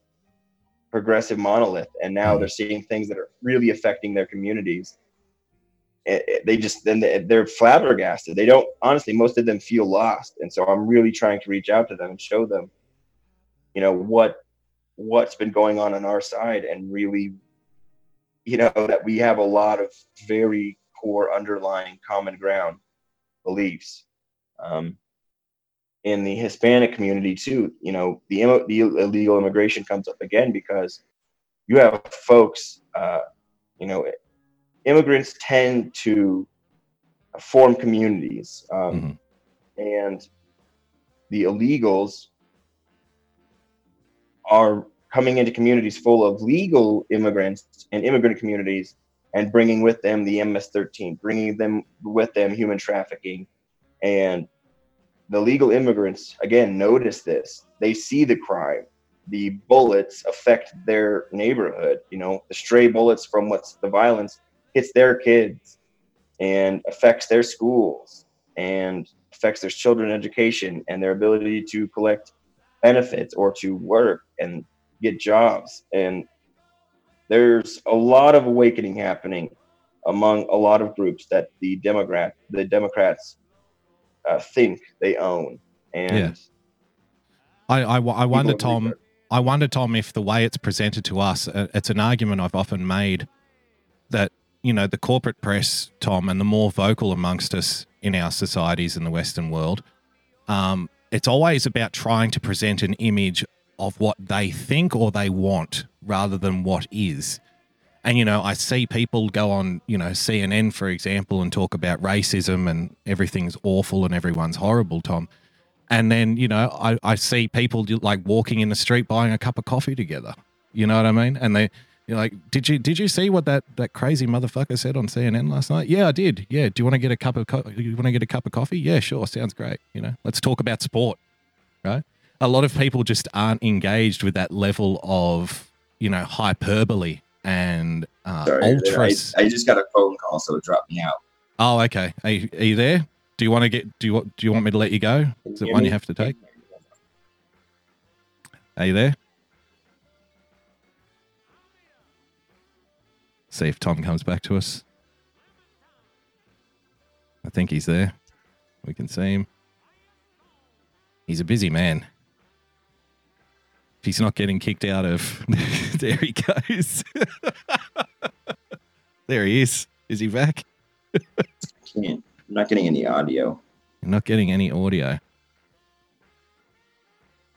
progressive monolith, and now Mhm. they're seeing things that are really affecting their communities. It- it- they just then they- they're flabbergasted. They don't honestly. Most of them feel lost, and so I'm really trying to reach out to them and show them, you know, what what's been going on on our side, and really you know that we have a lot of very core underlying common ground beliefs um, in the hispanic community too you know the, the illegal immigration comes up again because you have folks uh, you know immigrants tend to form communities um, and the illegals are coming into communities full of legal immigrants and immigrant communities and bringing with them the MS-13, bringing them with them human trafficking, and the legal immigrants again notice this. They see the crime. The bullets affect their neighborhood. You know, the stray bullets from what's the violence hits their kids and affects their schools and affects their children's education and their ability to collect benefits or to work and get jobs. And there's a lot of awakening happening among a lot of groups that the Democrat, the Democrats, uh, think they own. And Yeah. I, I, I wonder, Tom. I wonder, Tom, if the way it's presented to us, uh, it's an argument I've often made that you know the corporate press, Tom, and the more vocal amongst us in our societies in the Western world, um, it's always about trying to present an image of what they think or they want rather than what is. And you know, I see people go on, you know, CNN, for example, and talk about racism and everything's awful and everyone's horrible, Tom. And then, you know, I, I see people like walking in the street buying a cup of coffee together. You know what I mean? And they, you're like, did you did you see what that that crazy motherfucker said on CNN last night? Yeah, I did. Yeah. Do you want to get a cup of co- you want to get a cup of coffee? Yeah, sure. Sounds great. You know, let's talk about sport. Right. A lot of people just aren't engaged with that level of you know hyperbole and uh, Sorry, I, ultra. I just got a phone call, so it dropped me out. oh, okay. Are you, are you there? Do you want to get? Do you want? Do you want me to let you go? Is it one you have to take? Are you there? See if Tom comes back to us. I think he's there. We can see him. He's a busy man. He's not getting kicked out of, <laughs> there he goes. <laughs> there he is. Is he back? Can't. I'm not getting any audio. You're not getting any audio.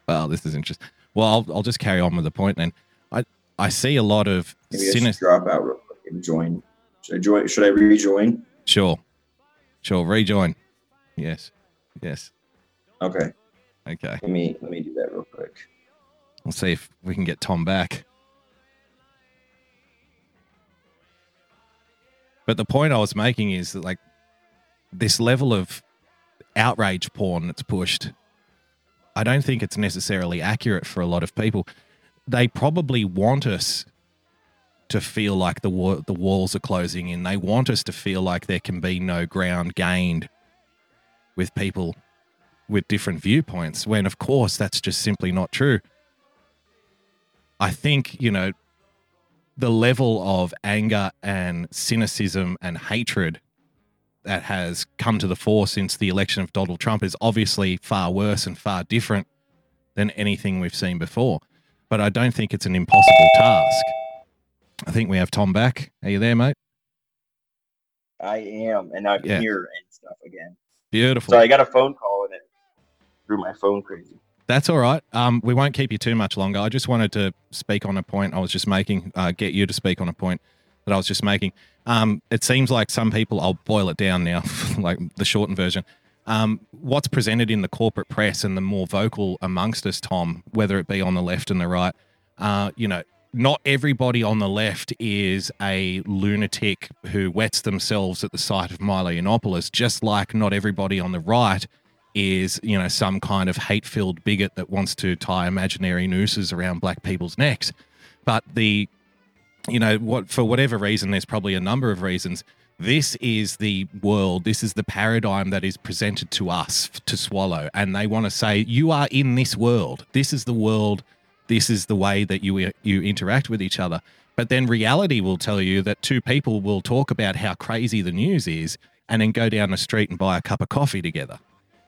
Well, this is interesting. Well, I'll, I'll just carry on with the point then. I, I see a lot of Maybe I should sinister. drop out real quick and join Should I join? Should I rejoin? Sure. Sure. Rejoin. Yes. Yes. Okay. Okay. Let me let me do that real quick. We'll see if we can get Tom back. But the point I was making is that, like, this level of outrage porn that's pushed, I don't think it's necessarily accurate for a lot of people. They probably want us to feel like the wa- the walls are closing in. They want us to feel like there can be no ground gained with people with different viewpoints. When of course that's just simply not true. I think you know the level of anger and cynicism and hatred that has come to the fore since the election of Donald Trump is obviously far worse and far different than anything we've seen before. But I don't think it's an impossible task. I think we have Tom back. Are you there, mate? I am, and I'm Yeah. hear and stuff again. Beautiful. So I got a phone call and it threw my phone crazy. That's all right. Um, we won't keep you too much longer. I just wanted to speak on a point I was just making, uh, get you to speak on a point that I was just making. Um, it seems like some people, I'll boil it down now, <laughs> like the shortened version. Um, what's presented in the corporate press and the more vocal amongst us, Tom, whether it be on the left and the right, uh, you know, not everybody on the left is a lunatic who wets themselves at the sight of Milo Yiannopoulos, just like not everybody on the right is you know some kind of hate-filled bigot that wants to tie imaginary nooses around black people's necks. But the you know what for whatever reason there's probably a number of reasons this is the world this is the paradigm that is presented to us to swallow. And they want to say you are in this world. This is the world. This is the way that you you interact with each other. But then reality will tell you that two people will talk about how crazy the news is and then go down the street and buy a cup of coffee together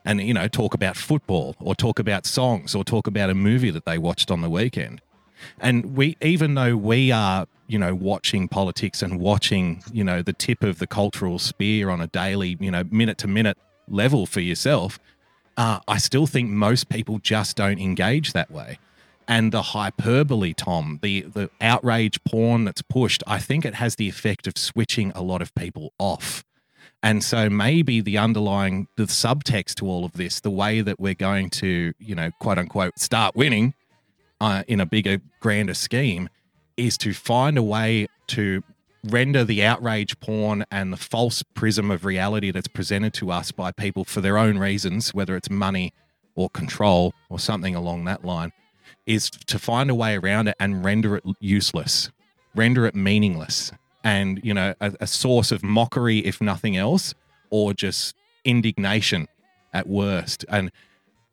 and you know talk about football or talk about songs or talk about a movie that they watched on the weekend. And we even though we are you know watching politics and watching you know the tip of the cultural spear on a daily you know minute to minute level for yourself uh, i still think most people just don't engage that way. And the hyperbole tom the the outrage porn that's pushed i think it has the effect of switching a lot of people off and so maybe the underlying the subtext to all of this, the way that we're going to, you know, quote unquote, start winning uh, in a bigger, grander scheme, is to find a way to render the outrage porn and the false prism of reality that's presented to us by people for their own reasons, whether it's money or control or something along that line, is to find a way around it and render it useless, render it meaningless and you know a, a, source of mockery if nothing else or just indignation at worst. And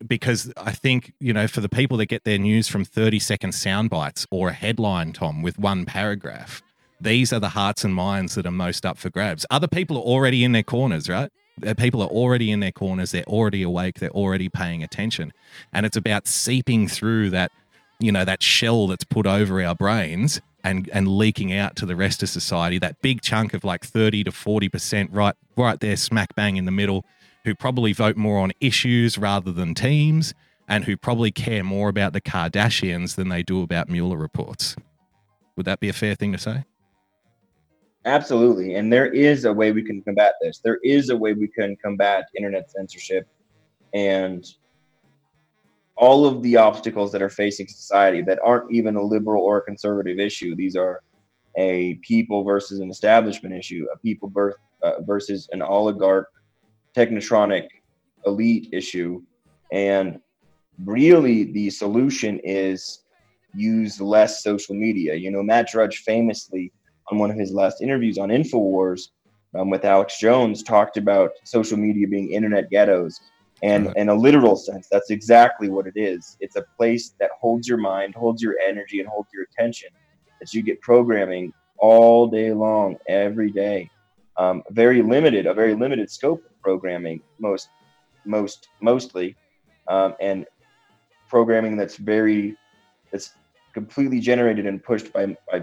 because i think you know for the people that get their news from 30 second sound bites or a headline tom with one paragraph these are the hearts and minds that are most up for grabs. Other people are already in their corners right? People are already in their corners. They're already awake. They're already paying attention. And it's about seeping through that you know that shell that's put over our brains and and leaking out to the rest of society that big chunk of like 30 to 40% right right there smack bang in the middle who probably vote more on issues rather than teams and who probably care more about the Kardashians than they do about Mueller reports. Would that be a fair thing to say? Absolutely. And there is a way we can combat this. There is a way we can combat internet censorship and all of the obstacles that are facing society that aren't even a liberal or a conservative issue. These are a people versus an establishment issue, a people birth, uh, versus an oligarch, technotronic elite issue. And really, the solution is use less social media. You know, Matt Drudge famously, on one of his last interviews on InfoWars um, with Alex Jones, talked about social media being internet ghettos and in a literal sense that's exactly what it is. It's a place that holds your mind holds your energy and holds your attention that you get programming all day long every day. Um, very limited a very limited scope of programming most most mostly. Um, and programming that's very that's completely generated and pushed by, by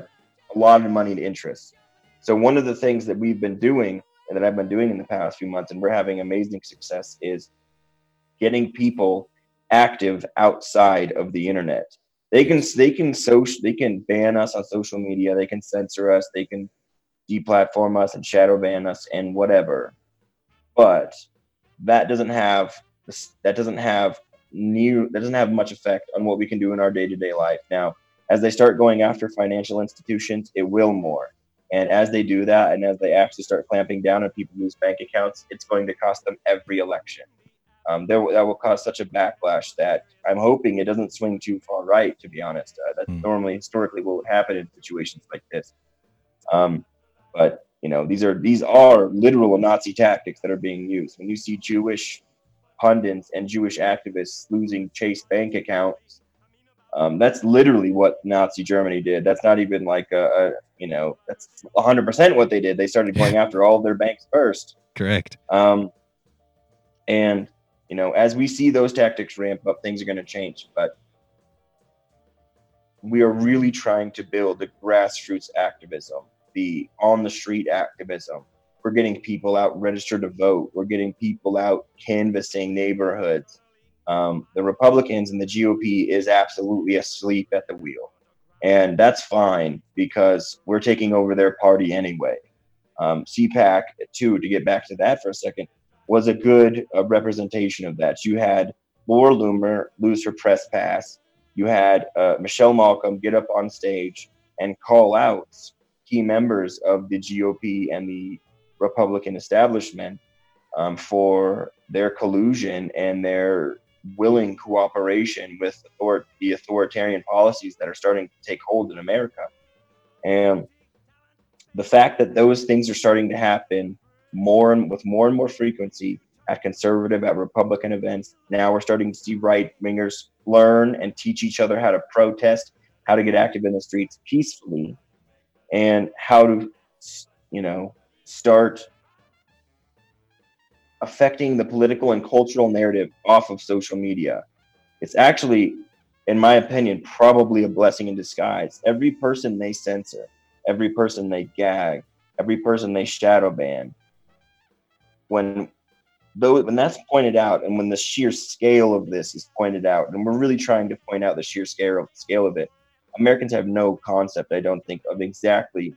a lot of money and interest. So one of the things that we've been doing and that i've been doing in the past few months and we're having amazing success is getting people active outside of the internet. They can they can social they can ban us on social media. They can censor us. They can deplatform us and shadow ban us and whatever. But that doesn't have that doesn't have new that doesn't have much effect on what we can do in our day-to-day life. Now, as they start going after financial institutions, it will more. And as they do that, and as they actually start clamping down on people lose bank accounts, it's going to cost them every election. Um, there, that will cause such a backlash that I'm hoping it doesn't swing too far right. To be honest, uh, that's mm. normally historically what would happen in situations like this. Um, but you know, these are these are literal Nazi tactics that are being used. When you see Jewish pundits and Jewish activists losing Chase bank accounts, um, that's literally what Nazi Germany did. That's not even like a, a you know, that's 100 percent what they did. They started going <laughs> after all their banks first. Correct. Um, and you know, as we see those tactics ramp up, things are going to change. But we are really trying to build the grassroots activism the on the street activism. We're getting people out registered to vote. We're getting people out canvassing neighborhoods. Um, the Republicans and the GOP is absolutely asleep at the wheel. And that's fine because we're taking over their party anyway. Um, CPAC, too, to get back to that for a second, was a good uh, representation of that. You had Laura Loomer lose her press pass. You had uh, Michelle Malkin get up on stage and call out key members of the GOP and the Republican establishment um, for their collusion and their willing cooperation with author- the authoritarian policies that are starting to take hold in America. And the fact that those things are starting to happen more and with more and more frequency at conservative, at Republican events. Now we're starting to see right wingers learn and teach each other how to protest, how to get active in the streets peacefully and how to, you know, start affecting the political and cultural narrative off of social media. It's actually, in my opinion, probably a blessing in disguise. Every person they censor, every person they gag, every person they shadow ban, when though when that's pointed out and when the sheer scale of this is pointed out, and we're really trying to point out the sheer scale scale of it, Americans have no concept, I don't think, of exactly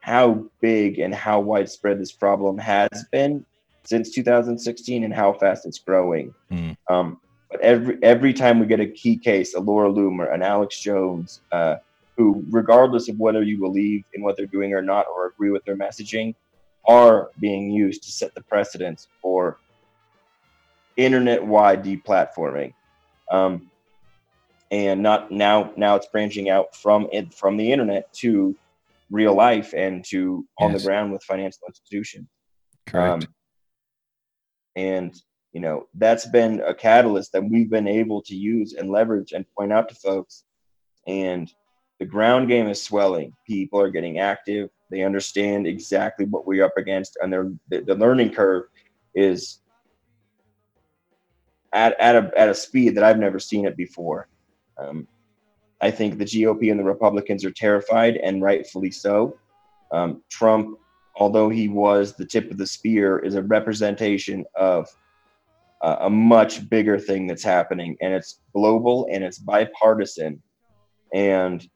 how big and how widespread this problem has been since 2016 and how fast it's growing. Mm. Um, but every every time we get a key case, a Laura Loomer, an Alex Jones, uh, who, regardless of whether you believe in what they're doing or not, or agree with their messaging, are being used to set the precedence for internet-wide deplatforming. Um, and not now now it's branching out from it from the internet to real life and to on the ground with financial institutions. Correct. Um, and you know that's been a catalyst that we've been able to use and leverage and point out to folks. And the ground game is swelling. People are getting active they understand exactly what we're up against and their the, learning curve is at, at a at a speed that I've never seen it before um, I think the GOP and the Republicans are terrified, and rightfully so. Um, Trump, although he was the tip of the spear, is a representation of uh, a much bigger thing that's happening, and it's global and it's bipartisan. And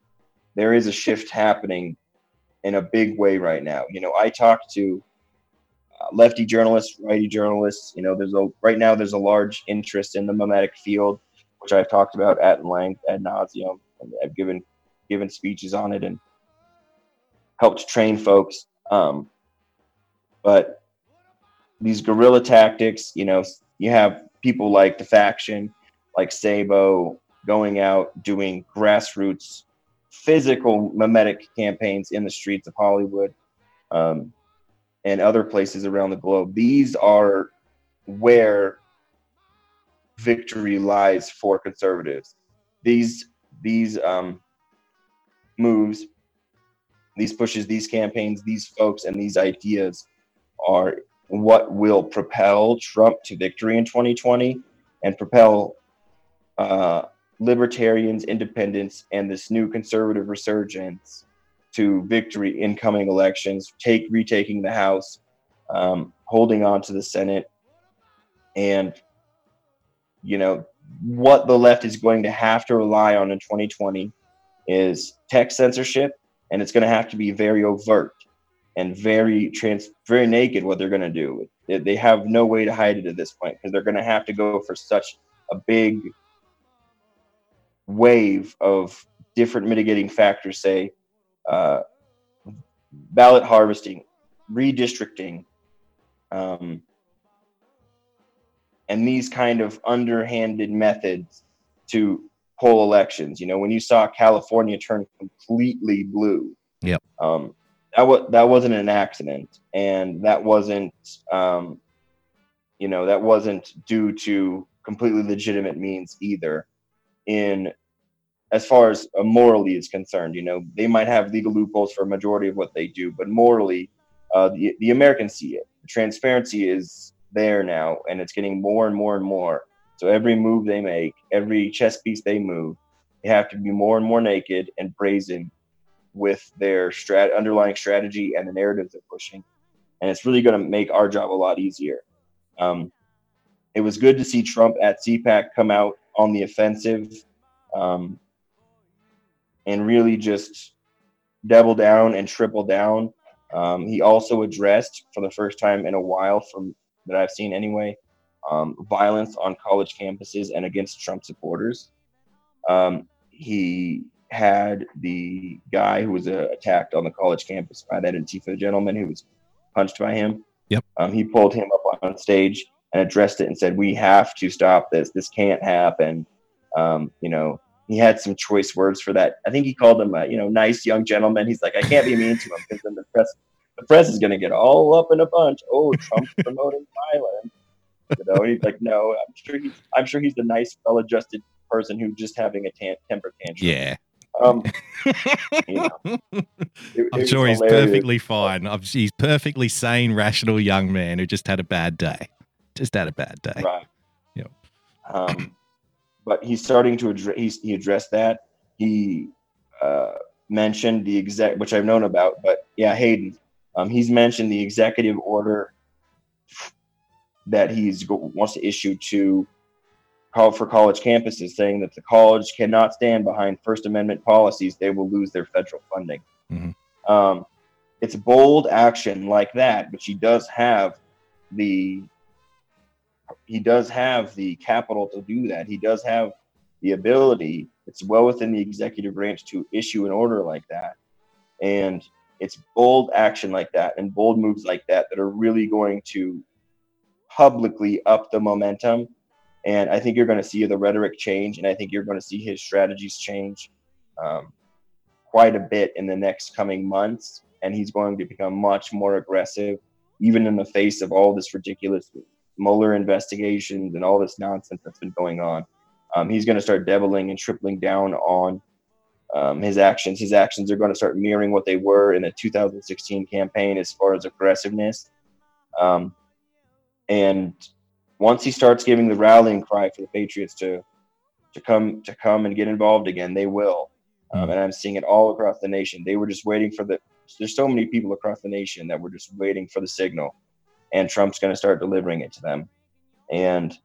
there is a shift happening in a big way right now. You know, I talk to uh, lefty journalists, righty journalists. You know, there's a right now there's a large interest in the memetic field which I've talked about at length ad nauseum, and I've given given speeches on it and helped train folks. Um, but these guerrilla tactics, you know, you have people like the faction, like Sabo, going out doing grassroots, physical memetic campaigns in the streets of Hollywood um, and other places around the globe. These are where victory lies for conservatives. These these um, moves, these pushes, these campaigns, these folks, and these ideas are what will propel Trump to victory in 2020 and propel uh, libertarians, independents, and this new conservative resurgence to victory in coming elections, take retaking the House, um, holding on to the Senate, and you know, what the left is going to have to rely on in 2020 is tech censorship, and it's going to have to be very overt. and very trans, very naked what they're going to do. They, they have no way to hide it at this point because they're going to have to go for such a big wave of different mitigating factors, say uh, ballot harvesting, redistricting, um, and these kind of underhanded methods to pull elections. You know, when you saw California turn completely blue, Yep. um, that was that wasn't an accident, and that wasn't, um, you know, that wasn't due to completely legitimate means either. In as far as uh, morally is concerned, you know, they might have legal loopholes for a majority of what they do, but morally, uh, the the Americans see it. Transparency is there now, and it's getting more and more and more. So every move they make, every chess piece they move, they have to be more and more naked and brazen with their strat- underlying strategy and the narratives they're pushing. And it's really going to make our job a lot easier. Um, it was good to see Trump at CPAC come out on the offensive um, and really just double down and triple down. Um, he also addressed, for the first time in a while, from that I've seen anyway, um, violence on college campuses and against Trump supporters. Um, he had the guy who was uh, attacked on the college campus by that Antifa gentleman who was punched by him. Yep. Um, he pulled him up on stage and addressed it and said, "We have to stop this. This can't happen." Um, you know, he had some choice words for that. I think he called him a you know nice young gentleman. He's like, I can't be mean to him because then the press the press is going to get all up in a bunch. Oh, Trump's <laughs> promoting violence. You know, he's like, no, I'm sure he's I'm sure he's a nice, well-adjusted person who just having a tan- temper tantrum. Yeah. Um, you know, it- <laughs> it I'm was sure he's hilarious. perfectly fine. I'm, he's perfectly sane, rational young man who just had a bad day. Just had a bad day. Right. Yep. Um, but he's starting to address. He's, he addressed that. He uh, mentioned the exec, which I've known about. But yeah, Hayden. Um, he's mentioned the executive order that he's go- wants to issue to call for college campuses, saying that the college cannot stand behind First Amendment policies; they will lose their federal funding. Mhm. Um, it's bold action like that, but she does have the he does have the capital to do that. He does have the ability. It's well within the executive branch to issue an order like that. And it's bold action like that and bold moves like that that are really going to publicly up the momentum. And I think you're going to see the rhetoric change, and I think you're going to see his strategies change um, quite a bit in the next coming months. And he's going to become much more aggressive, even in the face of all this ridiculous Mueller investigations and all this nonsense that's been going on. Um, he's going to start doubling and tripling down on um, his actions. His actions are going to start mirroring what they were in the 2016 campaign as far as aggressiveness. Um, and once he starts giving the rallying cry for the Patriots to to come to come and get involved again, they will. Um, and I'm seeing it all across the nation. They were just waiting for the. There's so many people across the nation that were just waiting for the signal, and Trump's going to start delivering it to them. And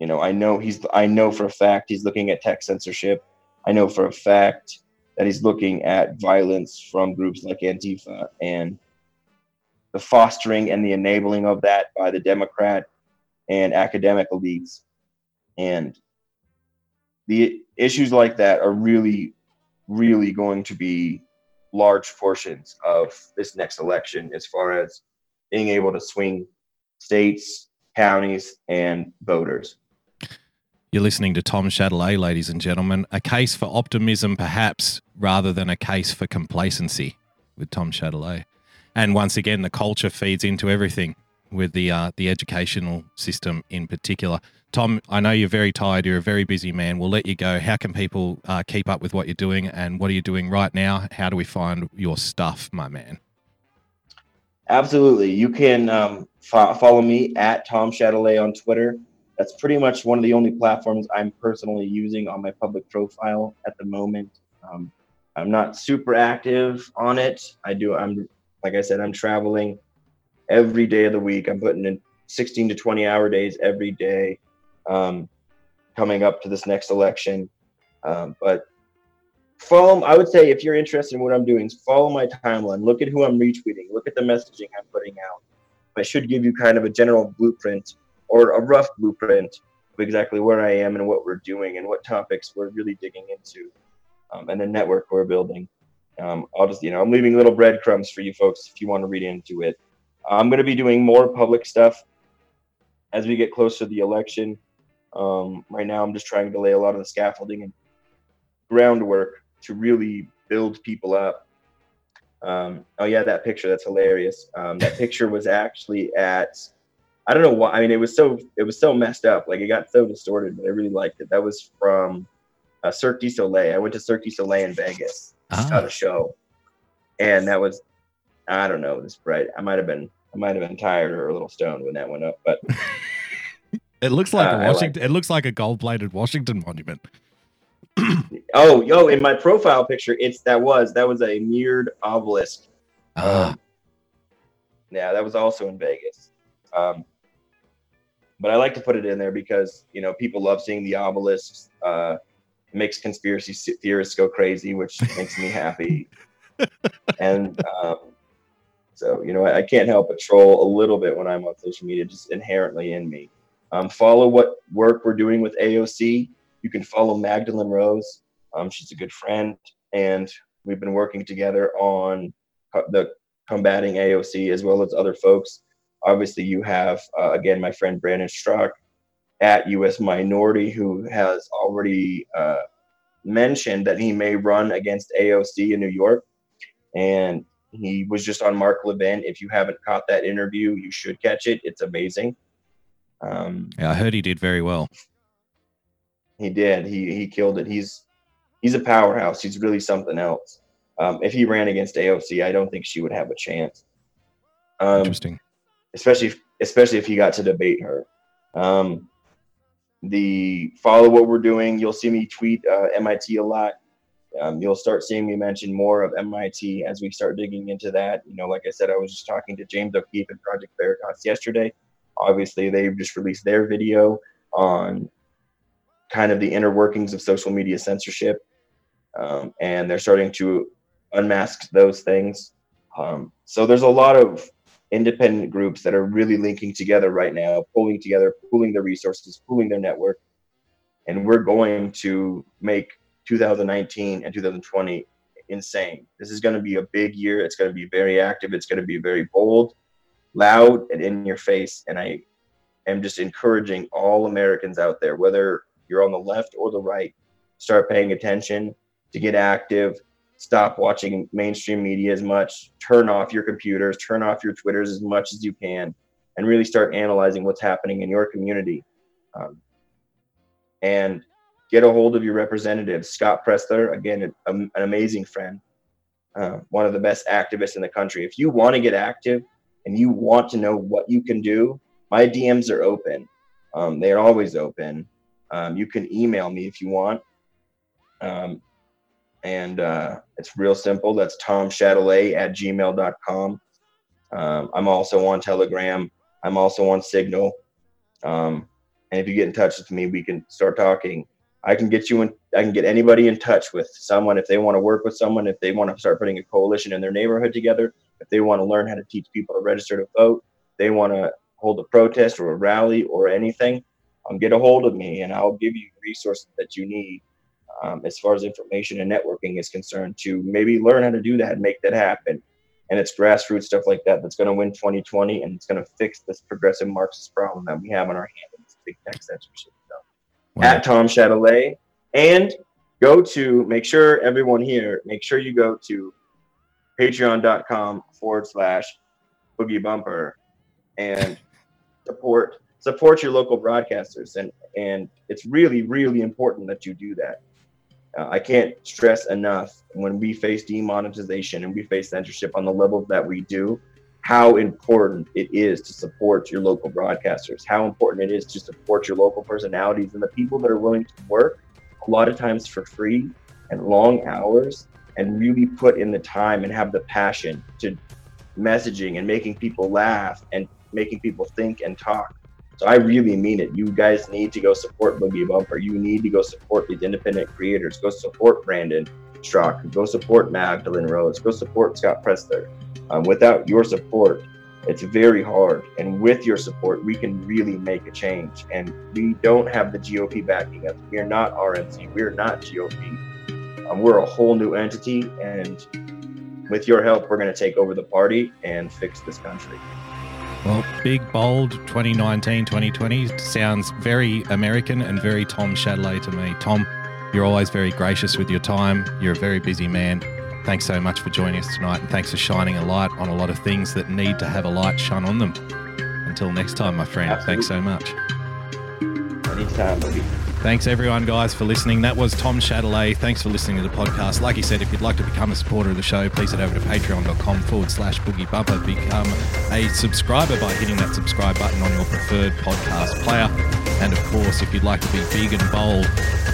you know, I know he's. I know for a fact he's looking at tech censorship. I know for a fact that he's looking at violence from groups like Antifa and the fostering and the enabling of that by the Democrat and academic elites. And the issues like that are really, really going to be large portions of this next election as far as being able to swing states, counties, and voters. You're listening to Tom Shadilay, ladies and gentlemen. A case for optimism, perhaps, rather than a case for complacency with Tom Shadilay. And once again, the culture feeds into everything with the uh, the educational system in particular. Tom, I know you're very tired. You're a very busy man. We'll let you go. How can people uh, keep up with what you're doing, and what are you doing right now? How do we find your stuff, my man? Absolutely. You can um, fo- follow me at Tom Shadilay on Twitter. That's pretty much one of the only platforms I'm personally using on my public profile at the moment. Um, I'm not super active on it. I do. I'm like I said. I'm traveling every day of the week. I'm putting in 16 to 20 hour days every day, um, coming up to this next election. Um, but follow. I would say if you're interested in what I'm doing, follow my timeline. Look at who I'm retweeting. Look at the messaging I'm putting out. I should give you kind of a general blueprint or a rough blueprint of exactly where I am and what we're doing and what topics we're really digging into, um, and the network we're building. Um, I'll just, you know, I'm leaving little breadcrumbs for you folks if you want to read into it. I'm going to be doing more public stuff as we get closer to the election. Um, right now, I'm just trying to lay a lot of the scaffolding and groundwork to really build people up. Um, oh yeah, that picture that's hilarious. Um, that picture was actually at I don't know why. I mean, it was so it was so messed up. Like it got so distorted, but I really liked it. That was from uh, Cirque du Soleil. I went to Cirque du Soleil in Vegas Ah. on a show, and that was I don't know. This bright. I might have been I might have been tired or a little stoned when that went up, but <laughs> It looks like Uh, a like Washington. it looks like a gold-plated Washington monument. <clears throat> oh yo, in my profile picture, it's that was that was a mirrored obelisk Ah, Um, yeah, that was also in Vegas. Um, but I like to put it in there because you know people love seeing the obelisks. Uh, makes conspiracy theorists go crazy, which makes me happy. <laughs> And um, so you know I, I can't help but troll a little bit when I'm on social media, just inherently in me. Um, follow what work we're doing with AOC. You can follow Magdalene Rose. Um, she's a good friend, and we've been working together on the combating AOC as well as other folks. Obviously, you have uh, again my friend Brandon Straka at U.S. Minority, who has already uh, mentioned that he may run against AOC in New York, and he was just on Mark Levin. If you haven't caught that interview, you should catch it. It's amazing. Um, yeah, I heard he did very well. He did. He he killed it. He's he's a powerhouse. He's really something else. Um, if he ran against AOC, I don't think she would have a chance. Um, Interesting. especially if, especially if he got to debate her. Um, the follow what we're doing. You'll see me tweet uh, MIT a lot. Um, you'll start seeing me mention more of MIT as we start digging into that. You know, like I said, I was just talking to James O'Keefe and Project Veritas yesterday. Obviously, they've just released their video on kind of the inner workings of social media censorship, um, and they're starting to unmask those things. Um, so there's a lot of independent groups that are really linking together right now, pulling together, pooling their resources, pooling their network, and we're going to make 2019 and 2020 insane. This is going to be a big year. It's going to be very active. It's going to be very bold, loud, and in your face. And I am just encouraging all Americans out there, whether you're on the left or the right, start paying attention to get active. Stop watching mainstream media as much. Turn off your computers, turn off your Twitters as much as you can, and really start analyzing what's happening in your community. Um, and get a hold of your representatives. Scott Presler, again, an, an amazing friend, uh, one of the best activists in the country. If you want to get active and you want to know what you can do, my DMs are open. Um, they are always open. Um, you can email me if you want. Um, and uh, it's real simple. That's Tom Shadilay at gmail.com. Um, I'm also on Telegram. I'm also on Signal. Um, and if you get in touch with me, we can start talking. I can get you in. I can get anybody in touch with someone if they want to work with someone. If they want to start putting a coalition in their neighborhood together. If they want to learn how to teach people to register to vote. They want to hold a protest or a rally or anything. Um, get a hold of me, and I'll give you resources that you need um, as far as information and networking is concerned to maybe learn how to do that and make that happen. And it's grassroots stuff like that that's going to win 2020 and it's going to fix this progressive Marxist problem that we have on our hands. It's big tech censorship. So, Well, at Tom Shadilay. And go to, make sure everyone here, make sure you go to patreon.com forward slash boogie bumper and support support your local broadcasters and and it's really really important that you do that. Uh, i can't stress enough when we face demonetization and we face censorship on the level that we do how important it is to support your local broadcasters how important it is to support your local personalities and the people that are willing to work a lot of times for free and long hours and really put in the time and have the passion to messaging and making people laugh and making people think and talk So I really mean it. You guys need to go support Boogie Bumper. You need to go support these independent creators. Go support Brandon Straka. Go support Magdalene Rose. Go support Scott Presler. Um, without your support, it's very hard. And with your support, we can really make a change. And we don't have the GOP backing us. We are not RNC. We are not GOP. Um, we're a whole new entity. And with your help, we're going to take over the party and fix this country. Well, big, bold 2019 2020 sounds very American and very Tom Shadilay to me. Tom, you're always very gracious with your time. You're a very busy man. Thanks so much for joining us tonight, and thanks for shining a light on a lot of things that need to have a light shone on them. Until next time, my friend, Absolutely. thanks so much. Anytime, buddy. Thanks everyone, guys, for listening. That was Tom Shadilay. Thanks for listening to the podcast. Like he said, if you'd like to become a supporter of the show, please head over to patreon.com forward slash boogie bumper. Become a subscriber by hitting that subscribe button on your preferred podcast player. And of course, if you'd like to be big and bold,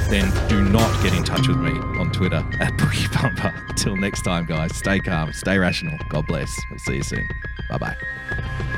then do not get in touch with me on Twitter <laughs> at boogie bumper. Till next time, guys, stay calm, stay rational. God bless. We'll see you soon. Bye bye.